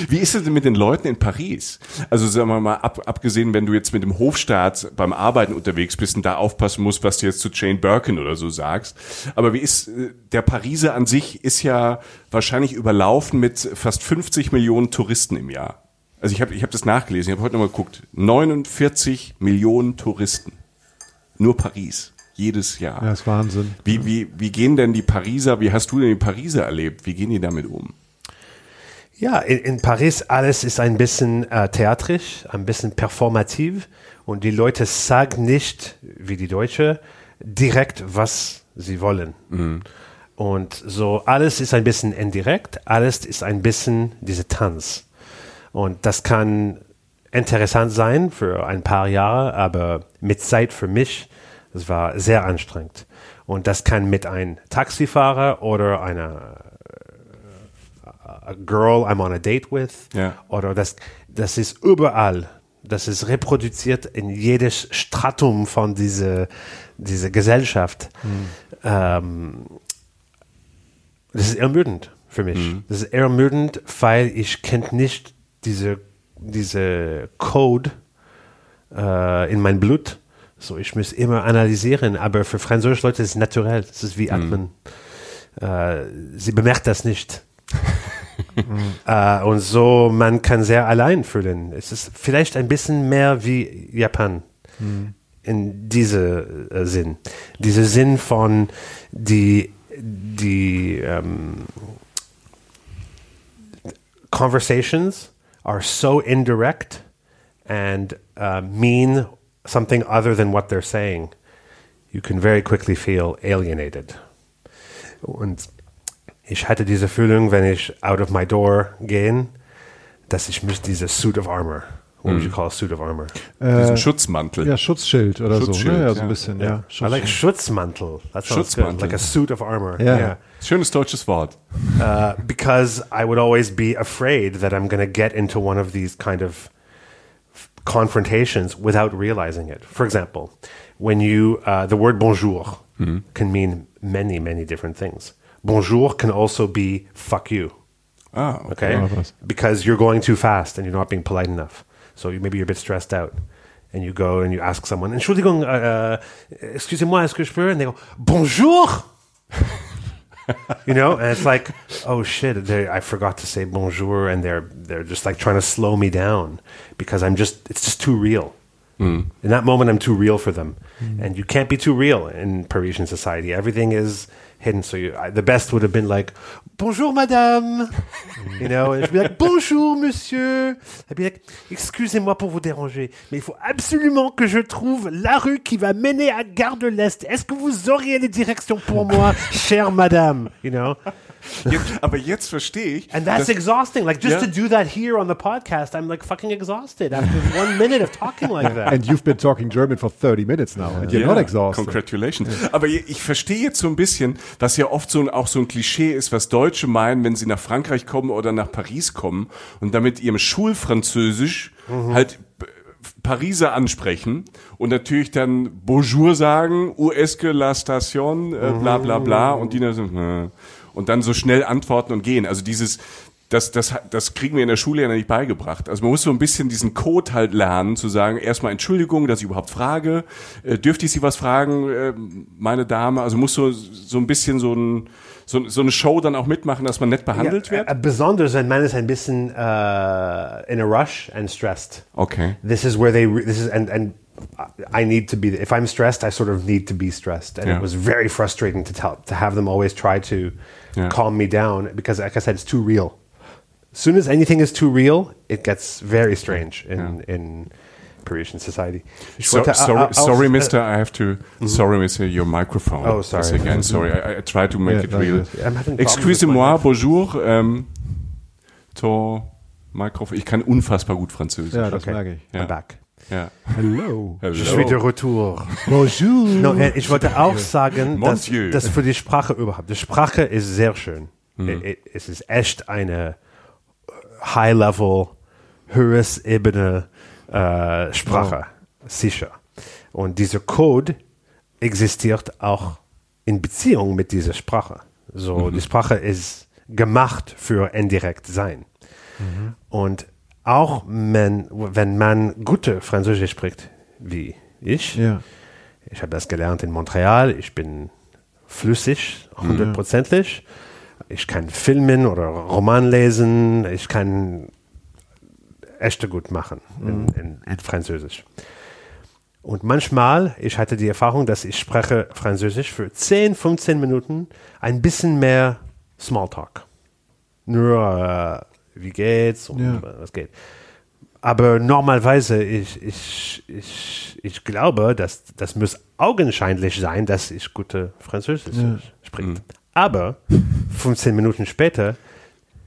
Wie ist es denn mit den Leuten in Paris? Also sagen wir mal, ab, abgesehen, wenn du jetzt mit dem Hofstaat beim Arbeiten unterwegs bist und da aufpassen musst, was du jetzt zu Jane Birkin oder so sagst. Aber wie ist, äh, der Pariser an sich ist ja wahrscheinlich überlaufen mit fast 50 Millionen Touristen im Jahr. Also ich habe ich hab das nachgelesen, ich habe heute nochmal geguckt. 49 Millionen Touristen. Nur Paris. Jedes Jahr. Ja, ist Wahnsinn. Wie, wie, wie gehen denn die Pariser, wie hast du denn die Pariser erlebt? Wie gehen die damit um? Ja, in, in Paris alles ist ein bisschen äh, theatrisch, ein bisschen performativ und die Leute sagen nicht, wie die Deutsche, direkt, was sie wollen. Und so alles ist ein bisschen indirekt, alles ist ein bisschen diese Tanz. Und das kann interessant sein für ein paar Jahre, aber mit Zeit für mich, das war sehr anstrengend. Und das kann mit einem Taxifahrer oder einer a girl I'm on a date with. Ja. Oder das, das ist überall. Das ist reproduziert in jedes Stratum von dieser diese Gesellschaft. Ähm, das ist ermüdend für mich. Das ist ermüdend, weil ich kennt nicht diese, diese Code äh, in mein Blut. So, ich muss immer analysieren, aber für französische Leute ist es naturell. Es ist wie Atmen. Äh, sie bemerkt das nicht. äh, und so, man kann sehr allein fühlen. Es ist vielleicht ein bisschen mehr wie Japan in diese äh, Sinn. Diese Sinn von die, die ähm, conversations are so indirect and uh, mean something other than what they're saying. You can very quickly feel alienated. Und ich hatte diese Fühlung, wenn ich out of my door gehen, dass ich mich diese suit of armor, what would you call a suit of armor? Diesen Schutzmantel. Ja, Schutzschild oder Schutzschild, so. Ne? Ja, so ein bisschen, ja. I like Schutzmantel. That sounds Schutzmantel. good. Like a suit of armor. Ja. yeah. Schönes deutsches Wort. uh, because I would always be afraid that I'm going to get into one of these kind of f- confrontations without realizing it. For example, when you, uh, the word bonjour can mean many, many different things. Bonjour can also be fuck you. Ah, Okay. Was. Because you're going too fast and you're not being polite enough. So you, maybe you're a bit stressed out. And you go and you ask someone, Entschuldigung, uh, excusez-moi, est-ce que je peux? And they go, bonjour! you know, and it's like, oh shit, I forgot to say bonjour, and they're they're just like trying to slow me down because I'm just it's just too real. Mm. In that moment, I'm too real for them, mm. and you can't be too real in Parisian society. Everything is hidden. So you, I, the best would have been like, bonjour, madame, you know, and she'd be like, bonjour, monsieur. I'd be like, excusez-moi pour vous déranger, mais il faut absolument que je trouve la rue qui va mener à Gare de l'Est. Est-ce que vous auriez des directions pour moi, chère madame? You know? Jetzt, aber jetzt verstehe ich. And that's dass- exhausting. Like just Yeah. to do that here on the podcast, I'm like fucking exhausted after one minute of talking like that. And you've been talking German for 30 minutes now, and you're Ja, not exhausted. Congratulations. Aber ich verstehe jetzt so ein bisschen, was ja oft so ein, auch so ein Klischee ist, was Deutsche meinen, wenn sie nach Frankreich kommen oder nach Paris kommen und damit ihrem Schulfranzösisch halt äh, Pariser ansprechen und natürlich dann Bonjour sagen, où est-ce que la station, äh, bla bla bla und die dann so, äh, und dann so schnell antworten und gehen. Also dieses, das, das, das kriegen wir in der Schule ja nicht beigebracht. Also man muss so ein bisschen diesen Code halt lernen, zu sagen, erstmal Entschuldigung, dass ich überhaupt frage. Äh, dürfte ich Sie was fragen, äh, meine Dame? Also muss so, so ein bisschen so, ein, so, so eine Show dann auch mitmachen, dass man nett behandelt Ja, wird? äh, besonders wenn man ist ein bisschen uh, in a rush and stressed. Okay. This is where they. This is and and I need to be. If I'm stressed, I sort of need to be stressed, and Yeah. it was very frustrating to tell to have them always try to Yeah. calm me down because, like I said, it's too real. As soon as anything is too real, it gets very strange in in Parisian society. So, wollte, uh, sorry, auch- sorry, Mister, uh, I have to. Mm-hmm. Sorry, Mister, your microphone. Oh, sorry. Again, sorry, I, I try to make Yeah, it real. yes. I'm having problems with Excusez-moi, bonjour. Um, ähm, to Mikrofon. Ich kann unfassbar gut Französisch. Ja, das Okay. merke ich. I'm back. Ja. Hello. Je suis de retour. Bonjour. No, äh, ich wollte auch sagen, dass, dass für die Sprache überhaupt, die Sprache ist sehr schön. I- Es ist echt eine High-Level, höheres Ebene äh, Sprache, sicher. Und dieser Code existiert auch in Beziehung mit dieser Sprache. So, die Sprache ist gemacht für indirekt sein. Und auch wenn, wenn man gute Französisch spricht, wie ich, Ja. ich habe das gelernt in Montreal, ich bin flüssig, hundertprozentig. Ich kann filmen oder Roman lesen, ich kann echte gut machen in, in, in Französisch. Und manchmal, ich hatte die Erfahrung, dass ich spreche Französisch für 10, 15 Minuten ein bisschen mehr Smalltalk. Nur, äh, wie geht's und Ja. was geht. Aber normalerweise, ich, ich, ich, ich glaube, dass das muss augenscheinlich sein, dass ich gute Französisch spreche. Aber 15 Minuten später,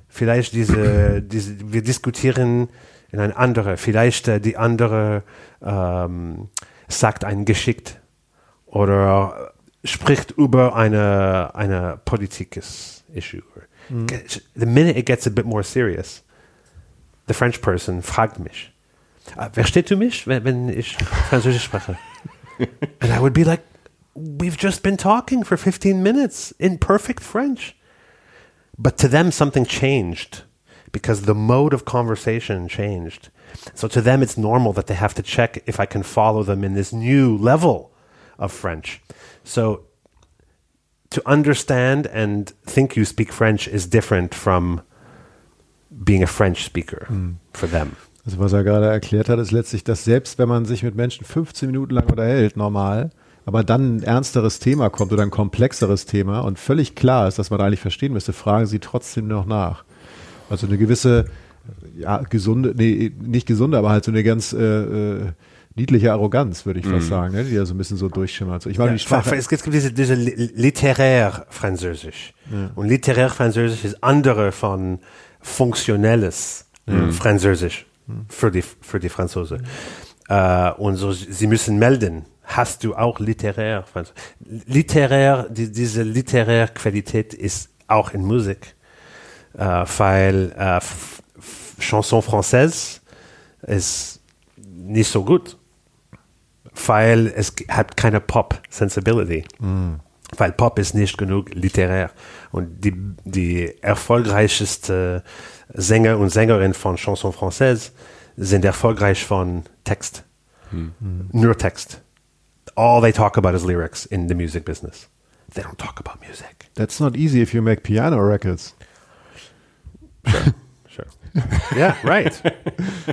vielleicht diese, diese wir diskutieren in ein andere, vielleicht äh, die andere ähm, sagt ein geschickt oder spricht über eine, eine politisches Issue. The minute it gets a bit more serious, the French person fragt mich, "Ah, verstehst du mich, wenn, wenn ich Französisch spreche? And I would be like, we've just been talking for 15 minutes in perfect French. But to them, something changed because the mode of conversation changed. So to them, it's normal that they have to check if I can follow them in this new level of French. So to understand and think you speak French is different from being a French speaker for them. Also was er gerade erklärt hat, ist letztlich, dass selbst wenn man sich mit Menschen 15 Minuten lang unterhält, normal, aber dann ein ernsteres Thema kommt oder ein komplexeres Thema und völlig klar ist, dass man eigentlich verstehen müsste, fragen sie trotzdem noch nach. Also eine gewisse, ja, gesunde, nee, nicht gesunde, aber halt so eine ganz äh, äh, niedliche Arroganz, würde ich fast sagen, ne, die da so ein bisschen so durchschimmert. So, Ich meine, die Fra- Sprache, Es gibt diese, diese li- literär Französisch. Und literär Französisch ist andere von funktionelles Französisch für die, für die Franzosen. Äh, und so, sie müssen melden. Hast du auch literär Französisch? Literär, die, diese literär Qualität ist auch in Musik. Äh, weil äh, Chanson française ist nicht so gut weil es hat keine Pop-Sensibility. Weil Pop ist nicht genug literär. Und die, die erfolgreichste Sänger und Sängerin von Chanson Française sind erfolgreich von Text. Nur Text. All they talk about is lyrics in the music business. They don't talk about music. that's not easy if you make piano records. Sure. yeah, right.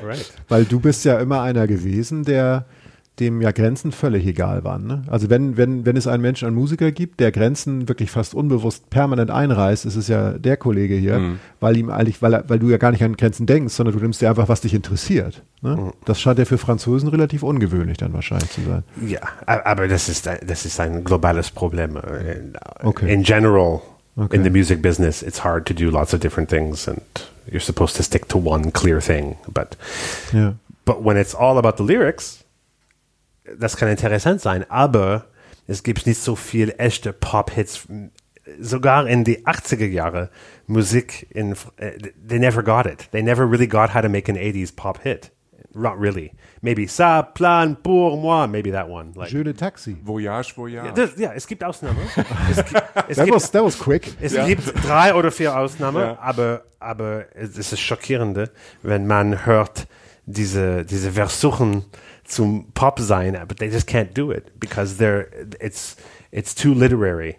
right. Weil du bist ja immer einer gewesen, der dem ja Grenzen völlig egal waren. Ne? Also wenn, wenn, wenn es einen Menschen, einen Musiker gibt, der Grenzen wirklich fast unbewusst permanent einreißt, ist es ja der Kollege hier, weil ihm eigentlich, weil, er, weil du ja gar nicht an Grenzen denkst, sondern du nimmst dir einfach, was dich interessiert. Ne? Das scheint ja für Franzosen relativ ungewöhnlich dann wahrscheinlich zu sein. Ja, aber das ist, ein- das ist ein globales Problem. In, Okay. in general, Okay. in the music business, it's hard to do lots of different things, and you're supposed to stick to one clear thing. But, Ja. but when it's all about the lyrics, das kann interessant sein, aber es gibt nicht so viel echte Pop-Hits. Sogar in die 80er Jahre Musik in, äh, they never got it. They never really got how to make an 80s pop hit. Not really. Maybe Ça plan pour moi, maybe that one. Like, Jeu de Taxi. Voyage, Voyage. das, ja, es gibt Ausnahmen. Es, gibt- es, That gibt, was, that was quick. es gibt drei oder vier Ausnahmen, Ja. aber, aber es ist das Schockierende, wenn man hört, diese, diese Versuchen zum Pop sein, but they just can't do it because they're, it's, it's too literary.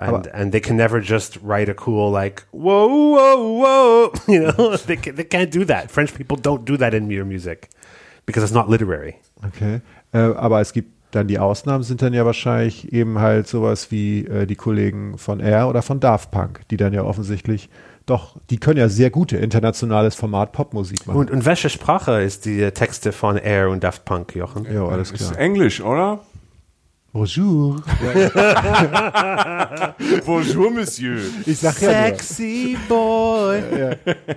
And, and they can never just write a cool like whoa whoa whoa you know they, can, they can't do that French people don't do that in your music because it's not literary Okay. Äh, aber es gibt dann die Ausnahmen sind dann ja wahrscheinlich eben halt sowas wie äh, die Kollegen von Air oder von Daft Punk, die dann ja offensichtlich doch, die können ja sehr gute internationales Format Popmusik machen. und, und welche Sprache ist die Texte von Air und Daft Punk Jochen ja, alles Ist klar. Englisch, oder? Bonjour. Bonjour, Monsieur. Ich sag ja nur. Sexy boy.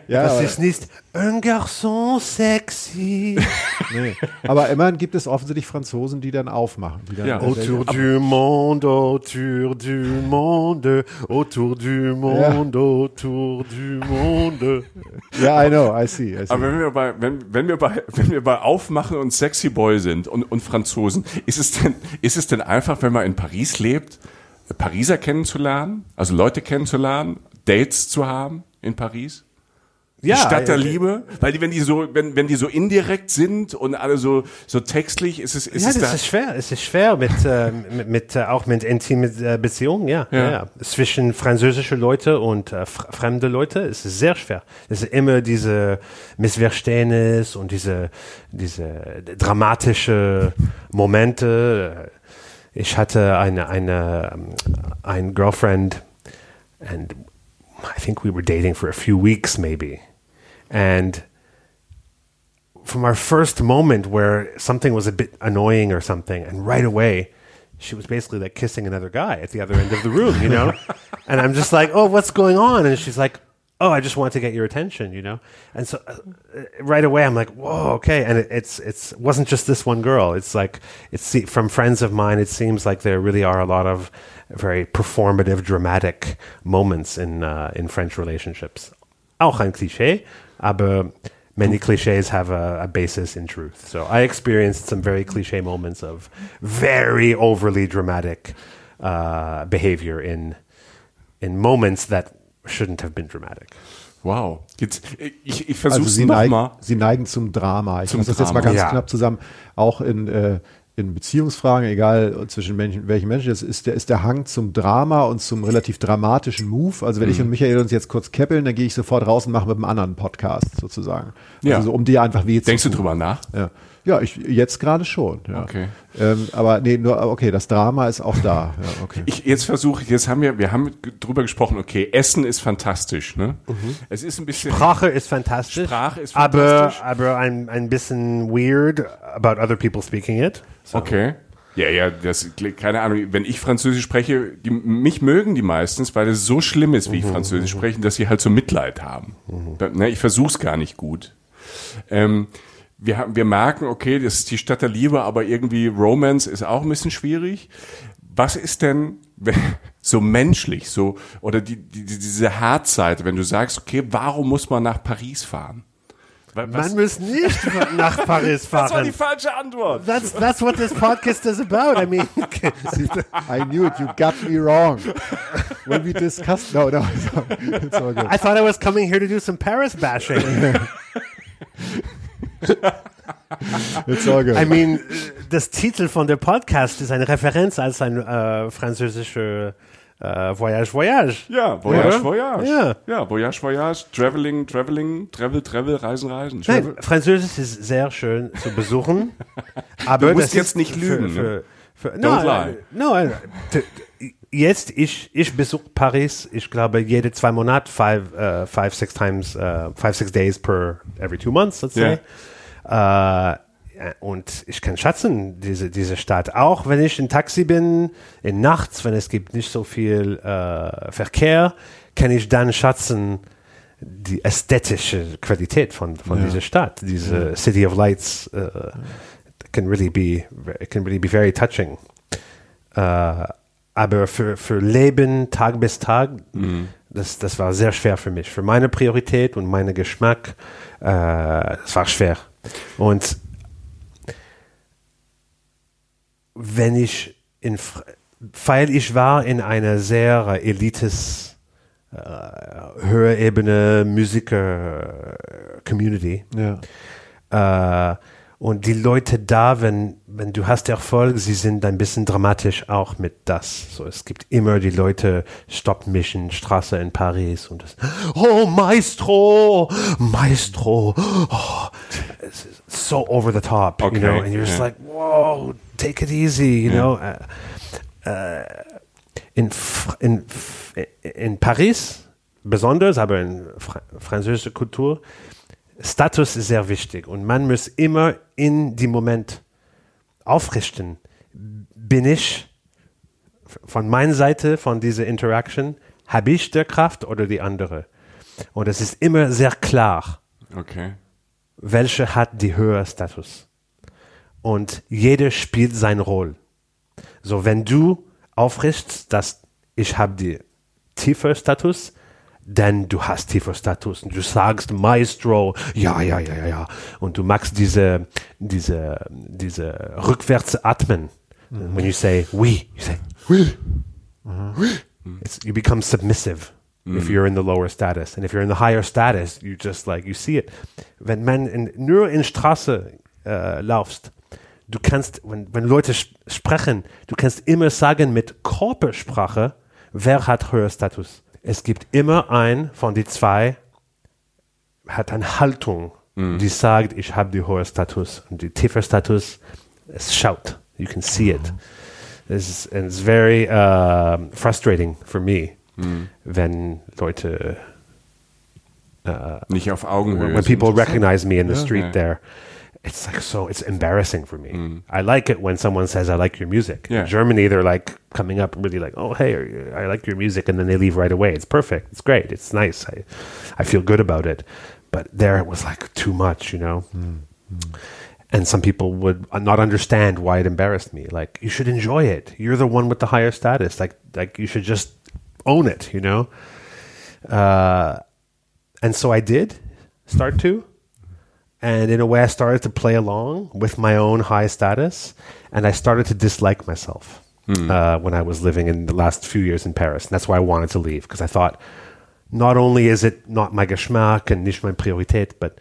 Ja, Das aber, ist nicht un garçon sexy. nee. aber immerhin gibt es offensichtlich Franzosen, die dann aufmachen. Die dann Ja. Autour du monde, autour du monde, autour du monde, autour du monde. Ja, I know, I see. I see. Aber wenn wir bei, wenn, wenn wir bei, wenn wir bei Aufmachen und Sexy Boy sind und, und Franzosen, ist es denn, ist es denn einfach, wenn man in Paris lebt, Pariser kennenzulernen, also Leute kennenzulernen, Dates zu haben in Paris? Ja, die Stadt der äh, Liebe? Weil die, wenn die so, wenn, wenn die so indirekt sind und alle so, so textlich, ist es, ist ja, es das da, ist schwer. Es ist schwer mit, äh, mit, mit äh, auch mit intimen äh, Beziehungen, ja. Ja. Ja. ja. Zwischen französische Leute und äh, fr- fremde Leute ist es sehr schwer. Es ist immer diese Missverständnis und diese, diese dramatische Momente. Ich hatte eine, eine, ähm, ein Girlfriend and I think we were dating for a few weeks maybe. And from our first moment where something was a bit annoying or something, and right away, she was basically like kissing another guy at the other end of the room, you know? and I'm just like, oh, what's going on? And she's like, oh, I just want to get your attention, you know? And so uh, right away, I'm like, whoa, okay. And it, it's, it's, wasn't just this one girl. It's like, it's from friends of mine, it seems like there really are a lot of very performative, dramatic moments in, uh, in French relationships. Auch ein Klischee, aber many cliches have a, a basis in truth. So I experienced some very cliche moments of very overly dramatic uh, behavior in in moments that shouldn't have been dramatic. wow. Jetzt, ich, ich Also versuch's sie, mal. sie neigen zum Drama. Ich fasse das jetzt mal ganz Ja. knapp zusammen. Auch in, äh, in Beziehungsfragen, egal zwischen Menschen, welchen Menschen das ist, der, ist der Hang zum Drama und zum relativ dramatischen Move. Also wenn Mhm. ich und Michael uns jetzt kurz keppeln, dann gehe ich sofort raus und mache mit einem anderen Podcast sozusagen. Ja. Also so, um dir einfach weh zu Denkst du drüber nach? Ja, ja ich, jetzt gerade schon. Ja. Okay. Ähm, aber nee, nur, okay, das Drama ist auch da. Ja, okay. Ich, jetzt versuche ich, jetzt haben wir, wir haben drüber gesprochen, okay, Essen ist fantastisch, ne? Es ist ein bisschen, Sprache ist fantastisch. Sprache ist aber, fantastisch. Aber ein, ein bisschen weird about other people speaking it. So. okay. Ja, ja, das, keine Ahnung, wenn ich Französisch spreche, die, mich mögen die meistens, weil es so schlimm ist, wie ich Französisch spreche, dass sie halt so Mitleid haben. Da, ne, ich versuch's gar nicht gut. Ähm, wir, haben, wir merken, okay, das ist die Stadt der Liebe, aber irgendwie Romance ist auch ein bisschen schwierig. Was ist denn so menschlich, so, oder die, die, diese Harzseite, wenn du sagst, okay, warum muss man nach Paris fahren? Wa- was- Man muss nicht nach Paris das war fahren. die falsche Antwort. That's that's what this podcast is about. I mean, I knew it. You got me wrong. When we discussed, no, no, it's all good. I thought I was coming here to do some Paris bashing. It's all good. I mean, das Titel von der Podcast ist eine Referenz als ein äh, französischer äh, Voyage Voyage. Ja, Voyage, Oder? Voyage. Ja. ja, Voyage, Voyage, Traveling, Traveling, Travel, Travel, Reisen, Reisen. Nein, Französisch ist sehr schön zu besuchen. aber Du musst jetzt nicht lügen, Für, ne? für, für, Don't no, lie. No, jetzt ich ich besuche Paris. Ich glaube jede zwei Monate, five, uh, five, six times, uh, five, six days per every two months, let's say. Äh, und ich kann schätzen, diese, diese Stadt. Auch wenn ich in Taxi bin, in nachts, wenn es gibt nicht so viel äh, Verkehr, kann ich dann schätzen die ästhetische Qualität von, von dieser Stadt. Diese City of Lights äh, can really be it can really be very touching. Äh, aber für, für Leben Tag bis Tag, das, das war sehr schwer für mich. Für meine Priorität und meinen Geschmack, äh, es war schwer. Und wenn ich in, weil ich war in einer sehr elites äh, Hörebene Musiker-Community. ja. Äh, und die Leute da, wenn, wenn du hast Erfolg, sie sind ein bisschen dramatisch auch mit das. So, es gibt immer die Leute, Stopp Mission, Straße in Paris und das, oh, Maestro, Maestro, oh, so over the top, Okay, you know, and you're just ja. like, whoa, take it easy, you know. Äh, äh, in, Fr- in, in Paris, besonders, aber in Fra französischer Kultur, Status ist sehr wichtig und man muss immer in dem Moment aufrichten. Bin ich von meiner Seite, von dieser Interaction, habe ich der Kraft oder die andere? Und es ist immer sehr klar, Okay. welche hat die höhere Status. Und jeder spielt seine Rolle. So, wenn du aufrichtst, dass ich habe die tiefe Status, dann du hast tiefer Status und du sagst Maestro, ja, ja, ja, ja, ja. Und du machst diese, diese, diese rückwärts atmen. When you say oui, you say oui. It's, you become submissive. if you're in the lower status. And if you're in the higher status, you just like, you see it. Wenn man in, nur in Straße äh, laufst, du kannst, wenn, wenn Leute sprechen, du kannst immer sagen mit Körpersprache, wer hat höher Status. Es gibt immer ein von die zwei, hat eine Haltung, die sagt, ich habe die hohe Status. Und die tiefe Status, es schaut. You can see it. It's, and it's very um frustrating for me, wenn Leute, Nicht auf Augenhöhe. when, people recognize me in the street yeah. there. It's like so, it's embarrassing for me. Mm. I like it when someone says, I like your music. Yeah. In Germany, they're like coming up really like, oh, hey, I like your music. And then they leave right away. It's perfect. It's great. It's nice. I, I feel good about it. But there it was like too much, you know? Mm, mm. And some people would uh, not understand why it embarrassed me. Like, you should enjoy it. You're the one with the higher status. Like, like you should just own it, you know? Uh, and so I did start to. And in a way, I started to play along with my own high status. And I started to dislike myself uh, when I was living in the last few years in Paris. And that's why I wanted to leave because I thought, not only is it not my Geschmack and nicht meine Priorität, but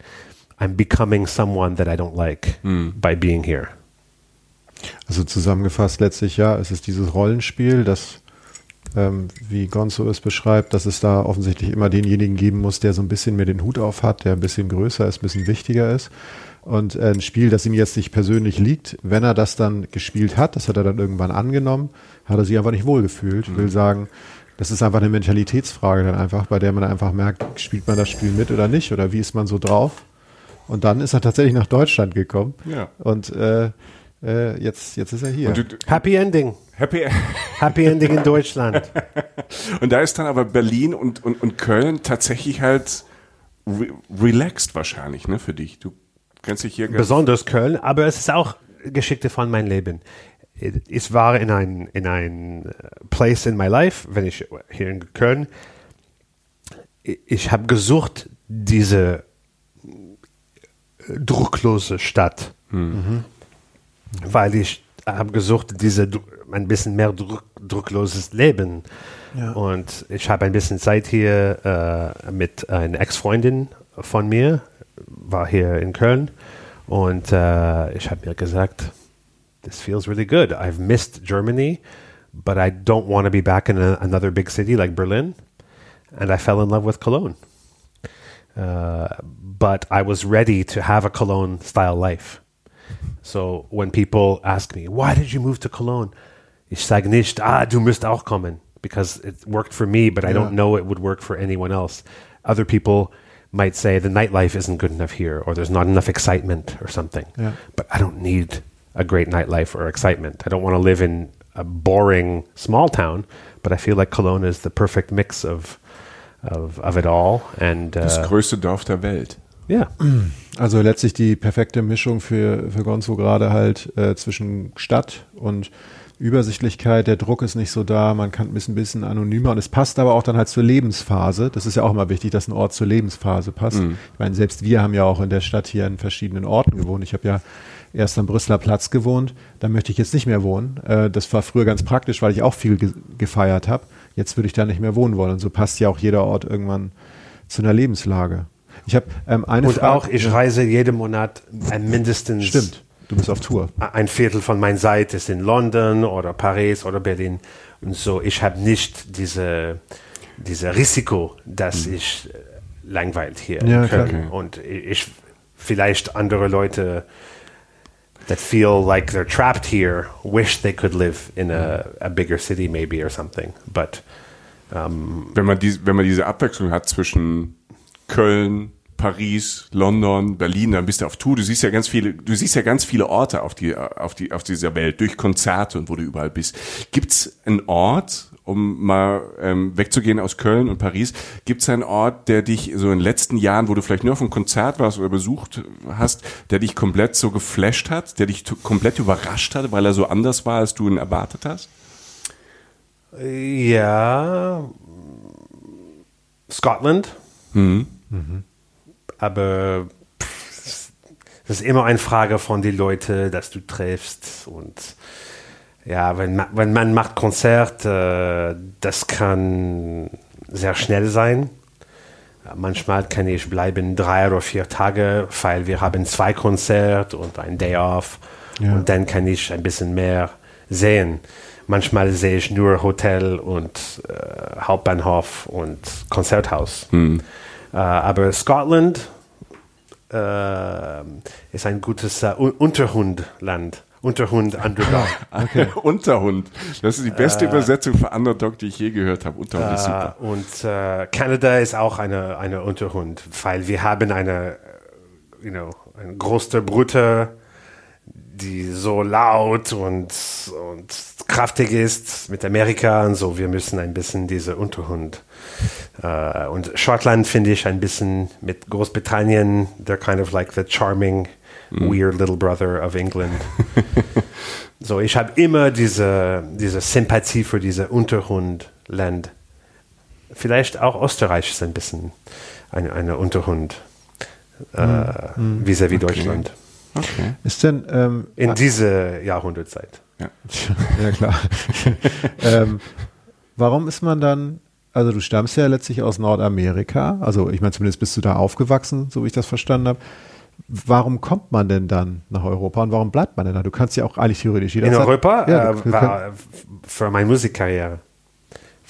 I'm becoming someone that I don't like by being here. Also zusammengefasst letztlich ja, es ist dieses Rollenspiel, das, ähm, wie Gonzo es beschreibt, dass es da offensichtlich immer denjenigen geben muss, der so ein bisschen mehr den Hut auf hat, der ein bisschen größer ist, ein bisschen wichtiger ist. Und äh, ein Spiel, das ihm jetzt nicht persönlich liegt, wenn er das dann gespielt hat, das hat er dann irgendwann angenommen, hat er sich einfach nicht wohlgefühlt. Ich will sagen, das ist einfach eine Mentalitätsfrage dann einfach, bei der man einfach merkt, spielt man das Spiel mit oder nicht oder wie ist man so drauf? Und dann ist er tatsächlich nach Deutschland gekommen. Ja. Und äh, äh, jetzt, jetzt ist er hier. Du, Happy Ending. happy, Happy Ending in Deutschland. und da ist dann aber Berlin und, und, und Köln tatsächlich halt re relaxed wahrscheinlich, ne, für dich. Du kennst dich hier ganz Besonders Köln, aber es ist auch Geschichte von meinem Leben. Ich war in ein, in ein äh, Place in my life, wenn ich hier in Köln, ich habe gesucht, diese äh, drucklose Stadt. Weil ich habe gesucht, diese ein bisschen mehr druck, druckloses Leben. Und ich habe ein bisschen Zeit hier äh, mit einer Ex-Freundin von mir, war hier in Köln. Und äh, ich habe mir gesagt, this feels really good. I've missed Germany, but I don't want to be back in a, another big city like Berlin. And I fell in love with Cologne. Uh, but I was ready to have a Cologne style life. So when people ask me, why did you move to Cologne? Ich sage nicht, ah, du musst auch kommen, because it worked for me, but I don't know it would work for anyone else. Other people might say the nightlife isn't good enough here, or there's not enough excitement or something. Yeah. But I don't need a great nightlife or excitement. I don't want to live in a boring small town, but I feel like Cologne is the perfect mix of of, of it all. And das uh, größte Dorf der Welt. Yeah, Also letztlich die perfekte Mischung für, für Gonzo gerade halt äh, zwischen Stadt und Übersichtlichkeit. Der Druck ist nicht so da, man kann ein bisschen, bisschen anonymer und es passt aber auch dann halt zur Lebensphase. Das ist ja auch immer wichtig, dass ein Ort zur Lebensphase passt. Ich meine, selbst wir haben ja auch in der Stadt hier in verschiedenen Orten gewohnt. Ich habe ja erst am Brüsseler Platz gewohnt, da möchte ich jetzt nicht mehr wohnen. Äh, das war früher ganz praktisch, weil ich auch viel ge gefeiert habe. Jetzt würde ich da nicht mehr wohnen wollen. Und so passt ja auch jeder Ort irgendwann zu einer Lebenslage. Ich habe ähm, eine und Frage. auch ich reise jeden Monat äh, mindestens Stimmt. Du bist auf Tour. ein Viertel von meiner Zeit ist in London oder Paris oder Berlin. Und so, ich habe nicht diese, diese Risiko, dass ich äh, langweilt hier Ja, in klar. Und ich vielleicht andere Leute that feel like they're trapped here wish they could live in a, a bigger city maybe or something. But Wenn man, die, wenn man diese Abwechslung hat zwischen Köln, Paris, London, Berlin, dann bist du auf Tour. Du siehst ja ganz viele, du siehst ja ganz viele Orte auf, die, auf, die, auf dieser Welt durch Konzerte und wo du überall bist. Gibt's einen Ort, um mal ähm, wegzugehen aus Köln und Paris, gibt's einen Ort, der dich so in den letzten Jahren, wo du vielleicht nur auf einem Konzert warst oder besucht hast, der dich komplett so geflasht hat, der dich komplett überrascht hat, weil er so anders war, als du ihn erwartet hast? Ja, Scotland. Aber pff, das ist immer eine Frage von den Leuten, dass du triffst. Und ja, wenn, ma- wenn man macht Konzert, äh, das kann sehr schnell sein. Manchmal kann ich bleiben drei oder vier Tage, weil wir haben zwei Konzerte und ein Day off. Ja. Und dann kann ich ein bisschen mehr sehen. Manchmal sehe ich nur Hotel und äh, Hauptbahnhof und Konzerthaus. Äh, aber Scotland äh, ist ein gutes äh, Un- Unterhundland. Unterhund Underdog. Unterhund. Das ist die beste Übersetzung für Underdog, die ich je gehört habe. Unterhund ist super. Äh, und äh, Kanada ist auch eine, eine Unterhund, weil wir haben eine, äh, you know, eine große Brute, die so laut und, und kraftig ist mit Amerika und so. Wir müssen ein bisschen diese Unterhund. Äh, und Schottland finde ich ein bisschen mit Großbritannien, they're kind of like the charming, weird little brother of England. So, ich habe immer diese, diese Sympathie für diese Unterhundland. Vielleicht auch Österreich ist ein bisschen eine, eine Unterhund äh, vis-à-vis Deutschland. Okay. Ist denn, ähm, In diese Jahrhundertzeit. Ja. ja klar. ähm, warum ist man dann, also du stammst ja letztlich aus Nordamerika, also ich meine zumindest bist du da aufgewachsen, so wie ich das verstanden habe. Warum kommt man denn dann nach Europa und warum bleibt man denn da? Du kannst ja auch eigentlich theoretisch In jederzeit- Europa Ja, äh, du, du war für meine Musikkarriere.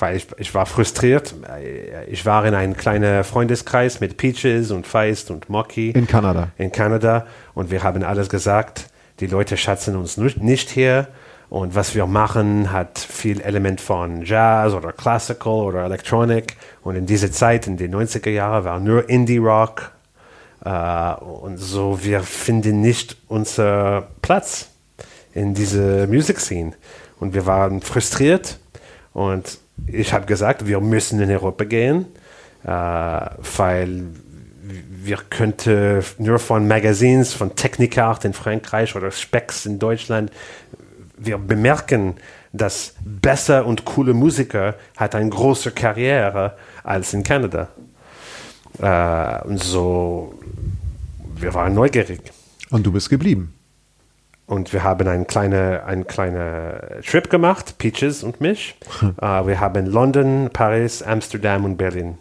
Weil ich, ich war frustriert. Äh, Ich war in einem kleinen Freundeskreis mit Peaches und Feist und Mocky. in Kanada. in Kanada und wir haben alles gesagt. Die Leute schätzen uns nicht hier und was wir machen hat viel Element von Jazz oder Classical oder Electronic und in dieser Zeit, in den 90er Jahren, war nur Indie-Rock äh, und so, wir finden nicht unseren Platz in diese Music-Scene und wir waren frustriert und ich habe gesagt, wir müssen in Europa gehen, äh, weil wir könnten nur von Magazines, von Technikart in Frankreich oder Specs in Deutschland, wir bemerken, dass besser und coole Musiker hat eine große Karriere als in Kanada. Äh, und so, wir waren neugierig. Und du bist geblieben. Und wir haben einen kleinen einen kleine Trip gemacht, Peaches und mich. äh, wir haben London, Paris, Amsterdam und Berlin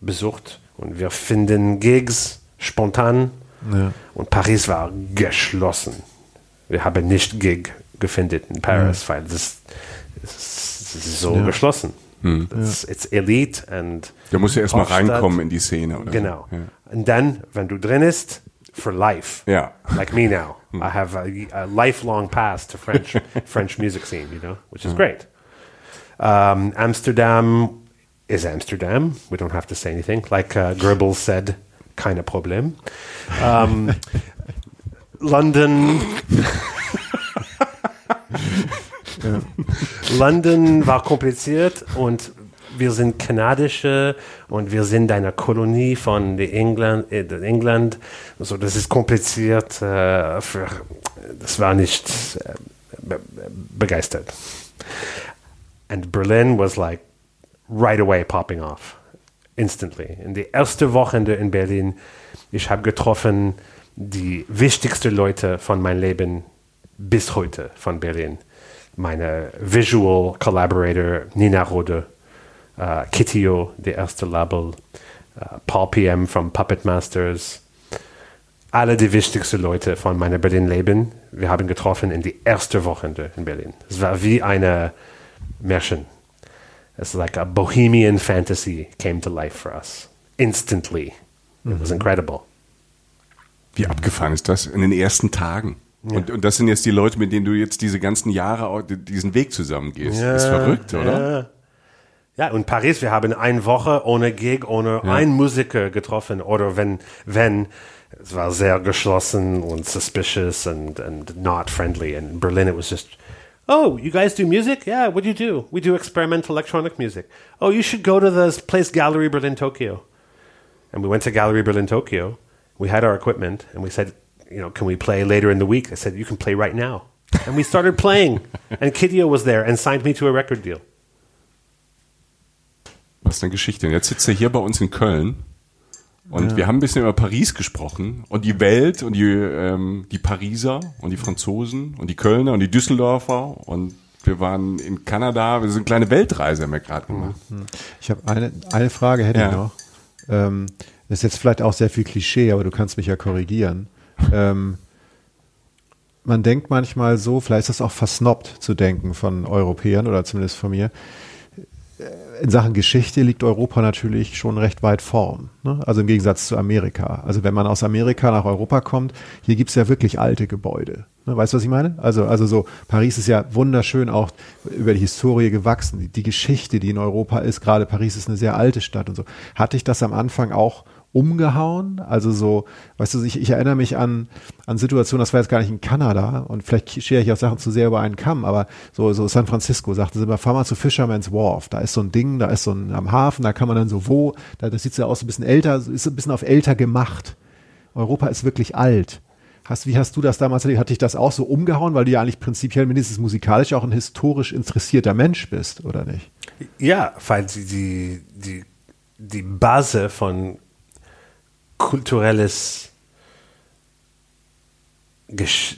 besucht. Und wir finden Gigs spontan. Ja. Und Paris war geschlossen. Wir haben nicht Gig gefunden in Paris, weil das, das ist so Ja. geschlossen. Das, It's elite and Da musst du erstmal reinkommen in die Szene. Oder Genau. So. Ja. Und dann, wenn du drin bist, for life. Ja. Like me now. I have a, a lifelong pass to French French music scene, you know, which is great. Um, Amsterdam is Amsterdam. We don't have to say anything. Like uh, Goebbels said, kind of problem. Um, London. London war kompliziert und wir sind kanadische und wir sind eine Kolonie von England, äh, England. Also das ist kompliziert. Äh, für, das war nicht äh, be begeistert. And Berlin was like right away popping off, instantly. In die erste Wochenende in Berlin, ich habe getroffen die wichtigsten Leute von meinem Leben bis heute von Berlin. Meine Visual Collaborator Nina Rode, uh, Kitio, der erste Label, uh, Paul PM von Puppet Masters, alle die wichtigsten Leute von meinem Berlin-Leben. Wir haben getroffen in die erste Wochenende in Berlin. Es war wie eine Märchen. It's like a bohemian fantasy came to life for us instantly. It was incredible. Wie abgefahren ist das in den ersten Tagen? Und, und das sind jetzt die Leute, mit denen du jetzt diese ganzen Jahre diesen Weg zusammen gehst. ist verrückt, oder? Ja. Ja, und Paris, wir haben eine Woche ohne Gig, ohne einen Musiker getroffen. Oder wenn, wenn, es war sehr geschlossen und suspicious and, and not friendly. And in Berlin, it was just, oh, you guys do music? Yeah, what do you do? We do experimental electronic music. Oh, you should go to this place, Gallery Berlin Tokyo. And we went to Gallery Berlin Tokyo. We had our equipment, and we said, you know, can we play later in the week? I said, you can play right now. And we started playing. and Kidio was there and signed me to a record deal. Was eine Geschichte. Und jetzt sitzt er hier bei uns in Köln. Und wir haben ein bisschen über Paris gesprochen und die Welt und die, ähm, die Pariser und die Franzosen und die Kölner und die Düsseldorfer und wir waren in Kanada, wir sind eine kleine Weltreise haben wir gerade gemacht. Ich habe eine, eine Frage hätte Ja. ich noch. Ähm, das ist jetzt vielleicht auch sehr viel Klischee, aber du kannst mich ja korrigieren. Ähm, man denkt manchmal so, vielleicht ist das auch versnobbt zu denken von Europäern oder zumindest von mir. In Sachen Geschichte liegt Europa natürlich schon recht weit vorn. Ne? Also im Gegensatz zu Amerika. Also wenn man aus Amerika nach Europa kommt, hier gibt's ja wirklich alte Gebäude. Ne? Weißt du, was ich meine? Also, also so, Paris ist ja wunderschön auch über die Historie gewachsen. Die, die Geschichte, die in Europa ist, gerade Paris ist eine sehr alte Stadt und so. Hatte ich das am Anfang auch umgehauen. Also so, weißt du, ich, ich erinnere mich an, an Situationen, das war jetzt gar nicht in Kanada und vielleicht schere ich auch Sachen zu sehr über einen Kamm, aber so, so San Francisco sagten sie immer, fahr mal zu Fisherman's Wharf. Da ist so ein Ding, da ist so ein am Hafen, da kann man dann so wo, da, das sieht so aus, ein bisschen älter, ist ein bisschen auf älter gemacht. Europa ist wirklich alt. Hast, wie hast du das damals erlebt? Hat dich das auch so umgehauen, weil du ja eigentlich prinzipiell mindestens musikalisch auch ein historisch interessierter Mensch bist, oder nicht? Ja, weil die, die, die, die Base von kulturelles Gesch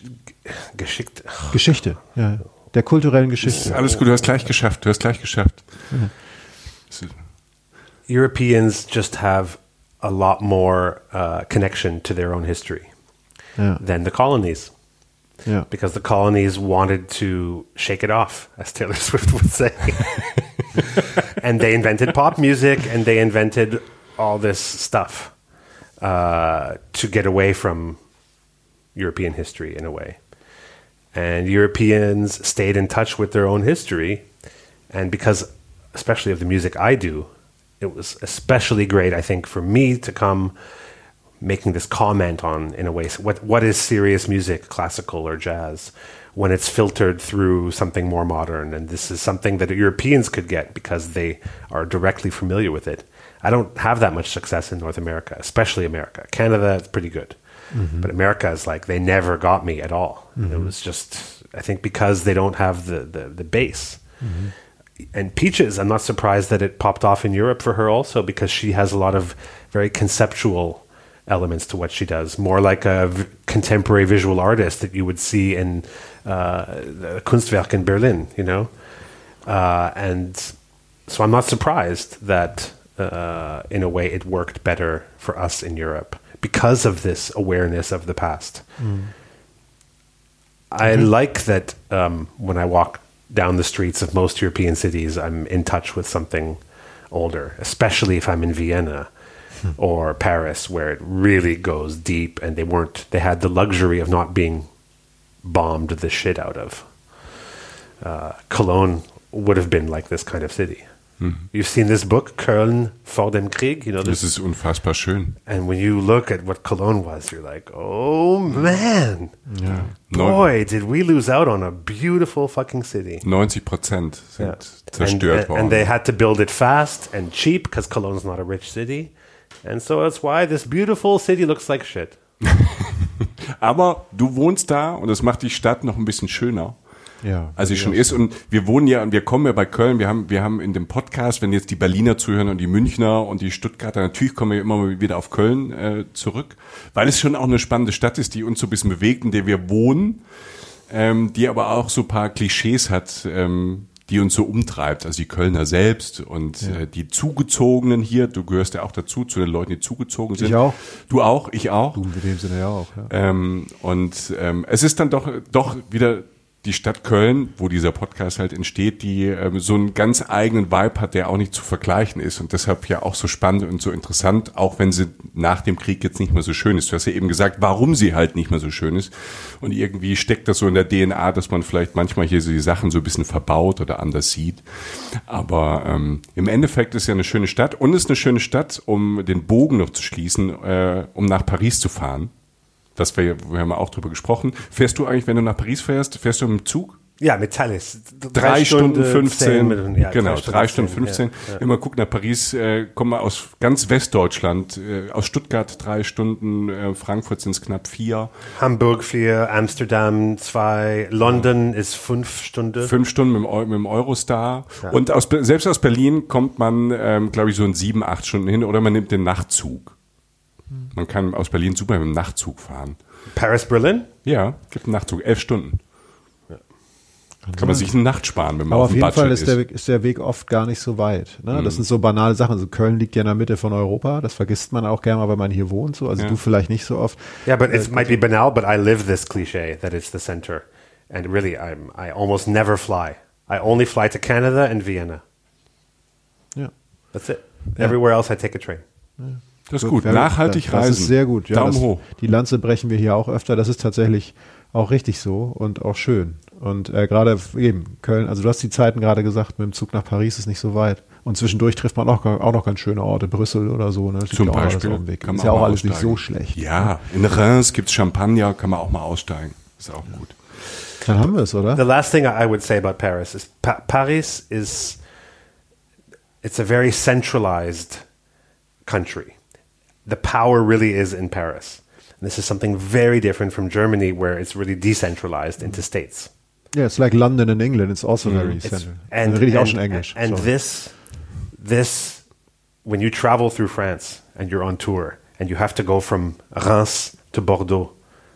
geschickt. Geschichte, ja. Der kulturellen Geschichte. Alles gut, du hast gleich geschafft, du hast gleich geschafft. Europeans just have a lot more uh, connection to their own history Ja, than the colonies. ja. because the colonies wanted to shake it off, as Taylor Swift would say. and they invented pop music and they invented all this stuff uh, to get away from European history in a way. And Europeans stayed in touch with their own history. And because, especially of the music I do, it was especially great, I think, for me to come making this comment on in a way what what is serious music classical or jazz when it's filtered through something more modern and this is something that Europeans could get because they are directly familiar with it I don't have that much success in North America especially America. Canada is pretty good. But America is like they never got me at all. It was just I think because they don't have the the, the base. And Peaches, I'm not surprised that it popped off in Europe for her also because she has a lot of very conceptual elements to what she does, more like a v- contemporary visual artist that you would see in uh, the Kunstwerk in Berlin, you know? Uh, and so I'm not surprised that uh, in a way it worked better for us in Europe because of this awareness of the past. I like that um, when I walk down the streets of most European cities, I'm in touch with something older, especially if I'm in Vienna or Paris, where it really goes deep and they weren't, they had the luxury of not being bombed the shit out of. Uh, Cologne would have been like this kind of city. You've seen this book, Köln vor dem Krieg, you know, this Das ist unfassbar schön. and when you look at what Cologne was, you're like, oh man, Neun- boy, did we lose out on a beautiful fucking city. 90 Prozent sind And, zerstört and, worden. and they had to build it fast and cheap because Cologne's not a rich city. And so that's why this beautiful city looks like shit. Aber du wohnst da und das macht die Stadt noch ein bisschen schöner. Ja. als sie schon ist. Und wir wohnen ja, und wir kommen ja bei Köln, wir haben, wir haben in dem Podcast, wenn jetzt die Berliner zuhören und die Münchner und die Stuttgarter, natürlich kommen wir immer wieder auf Köln äh, zurück, weil es schon auch eine spannende Stadt ist, die uns so ein bisschen bewegt, in der wir wohnen, ähm, die aber auch so ein paar Klischees hat, ähm, die uns so umtreibt, also die Kölner selbst und äh, die Zugezogenen hier, du gehörst ja auch dazu, zu den Leuten, die zugezogen sind. auch. Du auch, ich auch. Du in dem Sinne ja auch. Ja. Ähm, und ähm, es ist dann doch, doch wieder die Stadt Köln, wo dieser Podcast halt entsteht, die ähm, so einen ganz eigenen Vibe hat, der auch nicht zu vergleichen ist und deshalb ja auch so spannend und so interessant, auch wenn sie nach dem Krieg jetzt nicht mehr so schön ist. Du hast ja eben gesagt, warum sie halt nicht mehr so schön ist und irgendwie steckt das so in der DNA, dass man vielleicht manchmal hier so die Sachen so ein bisschen verbaut oder anders sieht. Aber ähm, im Endeffekt ist ja eine schöne Stadt und ist eine schöne Stadt, um den Bogen noch zu schließen, äh, um nach Paris zu fahren. Das wir, wir haben auch drüber gesprochen. Fährst du eigentlich, wenn du nach Paris fährst, fährst du mit dem Zug? Ja, mit Thalys. Drei, Stunden 15, zehn Minuten, ja, genau, drei Stunden zehn, 15. Ja, ja. Immer guck nach Paris, äh, kommen wir aus ganz Westdeutschland, äh, aus Stuttgart drei Stunden, äh, Frankfurt sind es knapp vier, Hamburg vier, Amsterdam zwei, London ist fünf Stunden. fünf Stunden mit mit dem Eurostar. Und aus, selbst aus Berlin kommt man, ähm, glaube ich, so in sieben, acht Stunden hin oder man nimmt den Nachtzug. Man kann aus Berlin super mit dem Nachtzug fahren. Paris, Berlin? Ja, gibt einen Nachtzug, elf Stunden. Kann man sich eine Nacht sparen, wenn man Aber auf auf dem jeden Fall ist ist. der, Weg, ist der Weg oft gar nicht so weit. Ne? Das sind so banale Sachen. Also Köln liegt ja in der Mitte von Europa. Das vergisst man auch gerne mal, wenn man hier wohnt. So. Also Ja. du vielleicht nicht so oft. Yeah, but it might be banal, but I live this cliche that it's the center. And really, I'm, I almost never fly. I only fly to Canada and Vienna. Ja. That's it. Everywhere else, I take a train. Das ist gut. Nachhaltig reisen. Das ist sehr gut. Ja, Daumen das, hoch. Die Lanze brechen wir hier auch öfter. Das ist tatsächlich auch richtig so und auch schön. Und äh, gerade eben Köln, also du hast die Zeiten gerade gesagt, mit dem Zug nach Paris ist nicht so weit. Und zwischendurch trifft man auch, auch noch ganz schöne Orte, Brüssel oder so. Ne? Das Zum auch Beispiel. dem Weg. Kann man ist ja auch mal alles nicht aussteigen. so schlecht. Ja, in Reims gibt es Champagner, kann man auch mal aussteigen. Ist auch gut. Dann haben wir es, oder? The last thing I would say about Paris is pa- Paris is it's a very centralized country. The power really is in Paris. And this is something very different from Germany, where it's really decentralized into states. Yeah, it's like London and England. It's also mm. very It's- central. and ich auch and- schon Englisch. And this, this, when you travel through France and you're on tour and you have to go from Reims to Bordeaux,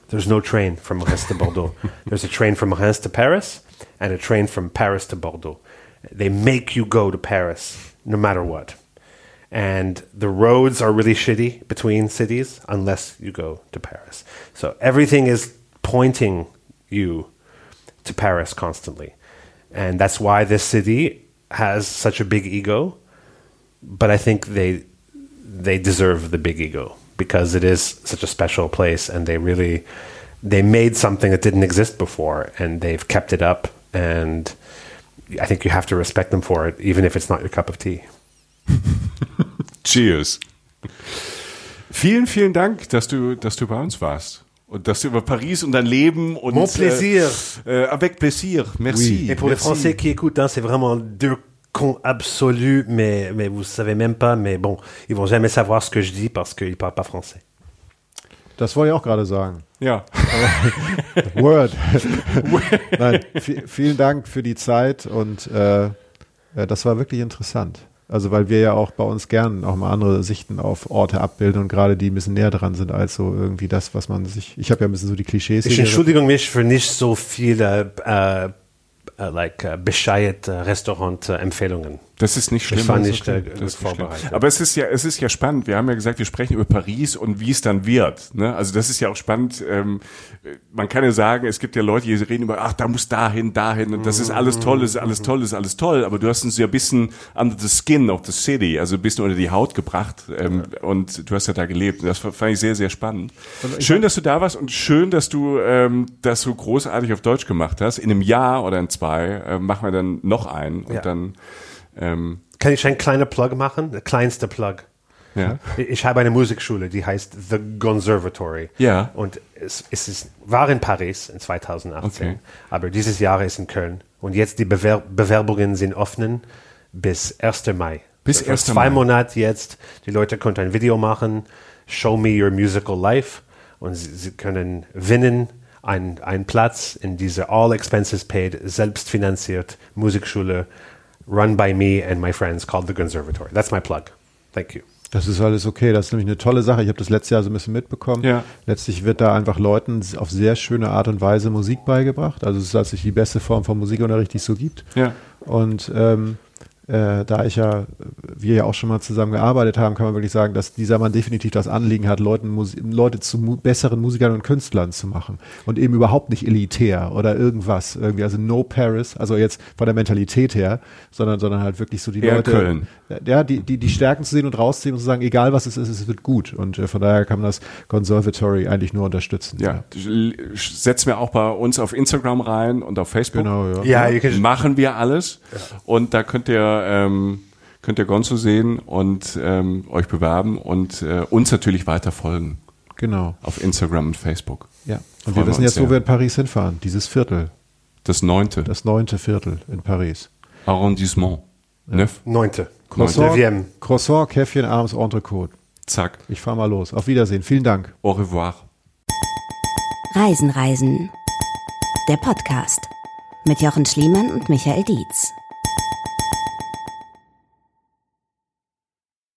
there's no train from Reims to Bordeaux. There's a train from Reims to Paris and a train from Paris to Bordeaux. They make you go to Paris no matter what. And the roads are really shitty between cities unless you go to Paris. So everything is pointing you to Paris constantly. And that's why this city has such a big ego. But I think they they deserve the big ego because it is such a special place and they really they made something that didn't exist before and they've kept it up and I think you have to respect them for it even if it's not your cup of tea. Cheers. Vielen, vielen Dank, dass du, dass du bei uns warst. Und dass du über Paris und dein Leben und Mon plaisir. Äh, äh, avec plaisir. Merci. Et pour les Merci. Français qui écoutent, hein, c'est vraiment deux cons absolus, mais, mais vous savez même pas, mais bon, ils vont jamais savoir ce que je dis parce qu'ils parlent pas français. Das wollte ich auch gerade sagen. Ja. Word. Nein, vi- vielen Dank für die Zeit und äh, äh, das war wirklich interessant. Also weil wir ja auch bei uns gern auch mal andere Sichten auf Orte abbilden und gerade die ein bisschen näher dran sind als so irgendwie das, was man sich. Ich habe ja ein bisschen so die Klischees Ich entschuldige mich für nicht so viele äh, äh, like, äh, bescheuerte Restaurant-Empfehlungen. Das ist nicht schlimm. Ich war Das ist nicht, äh, gut Das vorbereitet. Aber es ist ja, es ist ja spannend. Wir haben ja gesagt, wir sprechen über Paris und wie es dann wird. Ne? Also das ist ja auch spannend. Ähm, man kann ja sagen, es gibt ja Leute, die reden über, ach, da muss dahin, dahin und das ist alles toll, ist alles toll, ist alles toll. Aber du hast uns ja ein bisschen under the skin of the city, also ein bisschen unter die Haut gebracht ähm, und du hast ja da gelebt. Und das fand ich sehr, sehr spannend. Schön, dass du da warst und schön, dass du ähm, das so großartig auf Deutsch gemacht hast. In einem Jahr oder in zwei äh, machen wir dann noch einen und Ja. dann ähm, Kann ich einen kleinen Plug machen? Der kleinste Plug. ja. Ich habe eine Musikschule, die heißt The Conservatory. Ja. Und es, es ist, war in Paris in 2018, Okay. aber dieses Jahr ist in Köln. Und jetzt die Bewer Bewerbungen sind offen bis 1. Mai. Bis Für 1. zwei Mai. Monate jetzt. Die Leute können ein Video machen, Show Me Your Musical Life. Und sie, sie können gewinnen einen, einen Platz in dieser All Expenses Paid, selbstfinanziert Musikschule, run by me and my friends called The Conservatory. That's my plug. Thank you. Das ist alles okay. Das ist nämlich eine tolle Sache. Ich habe das letztes Jahr so ein bisschen mitbekommen. Ja. Letztlich wird da einfach Leuten auf sehr schöne Art und Weise Musik beigebracht. Also es ist tatsächlich die beste Form von Musikunterricht, die es so gibt. Ja. Und ähm, äh, da ich ja, wir ja auch schon mal zusammen gearbeitet haben, kann man wirklich sagen, dass dieser Mann definitiv das Anliegen hat, Leuten, Musi Leute zu mu besseren Musikern und Künstlern zu machen. Und eben überhaupt nicht elitär oder irgendwas. Irgendwie, also no Paris, also jetzt von der Mentalität her, sondern, sondern halt wirklich so die Eher Leute. Köln. Ja, die, die, die Stärken zu sehen und rausziehen und zu sagen, egal was es ist, es wird gut. Und äh, von daher kann man das Conservatory eigentlich nur unterstützen. Ja, setzen wir auch bei uns auf Instagram rein und auf Facebook. Genau, ja. Ja, ihr könnt- Machen wir alles. Und da könnt ihr, ähm, könnt ihr Gonzo sehen und ähm, euch bewerben und äh, uns natürlich weiter folgen Genau. auf Instagram und Facebook. Ja. Und Freuen wir wissen jetzt, wo sehr. wir in Paris hinfahren. Dieses Viertel. Das neunte Das neunte Viertel in Paris. Arrondissement. Neuf. Neunte. Croissant. Croissant, Käffchen, abends Entrecote. Zack. Ich fahr mal los. Auf Wiedersehen. Vielen Dank. Au revoir. Reisen, Reisen. Der Podcast mit Jochen Schliemann und Michael Dietz.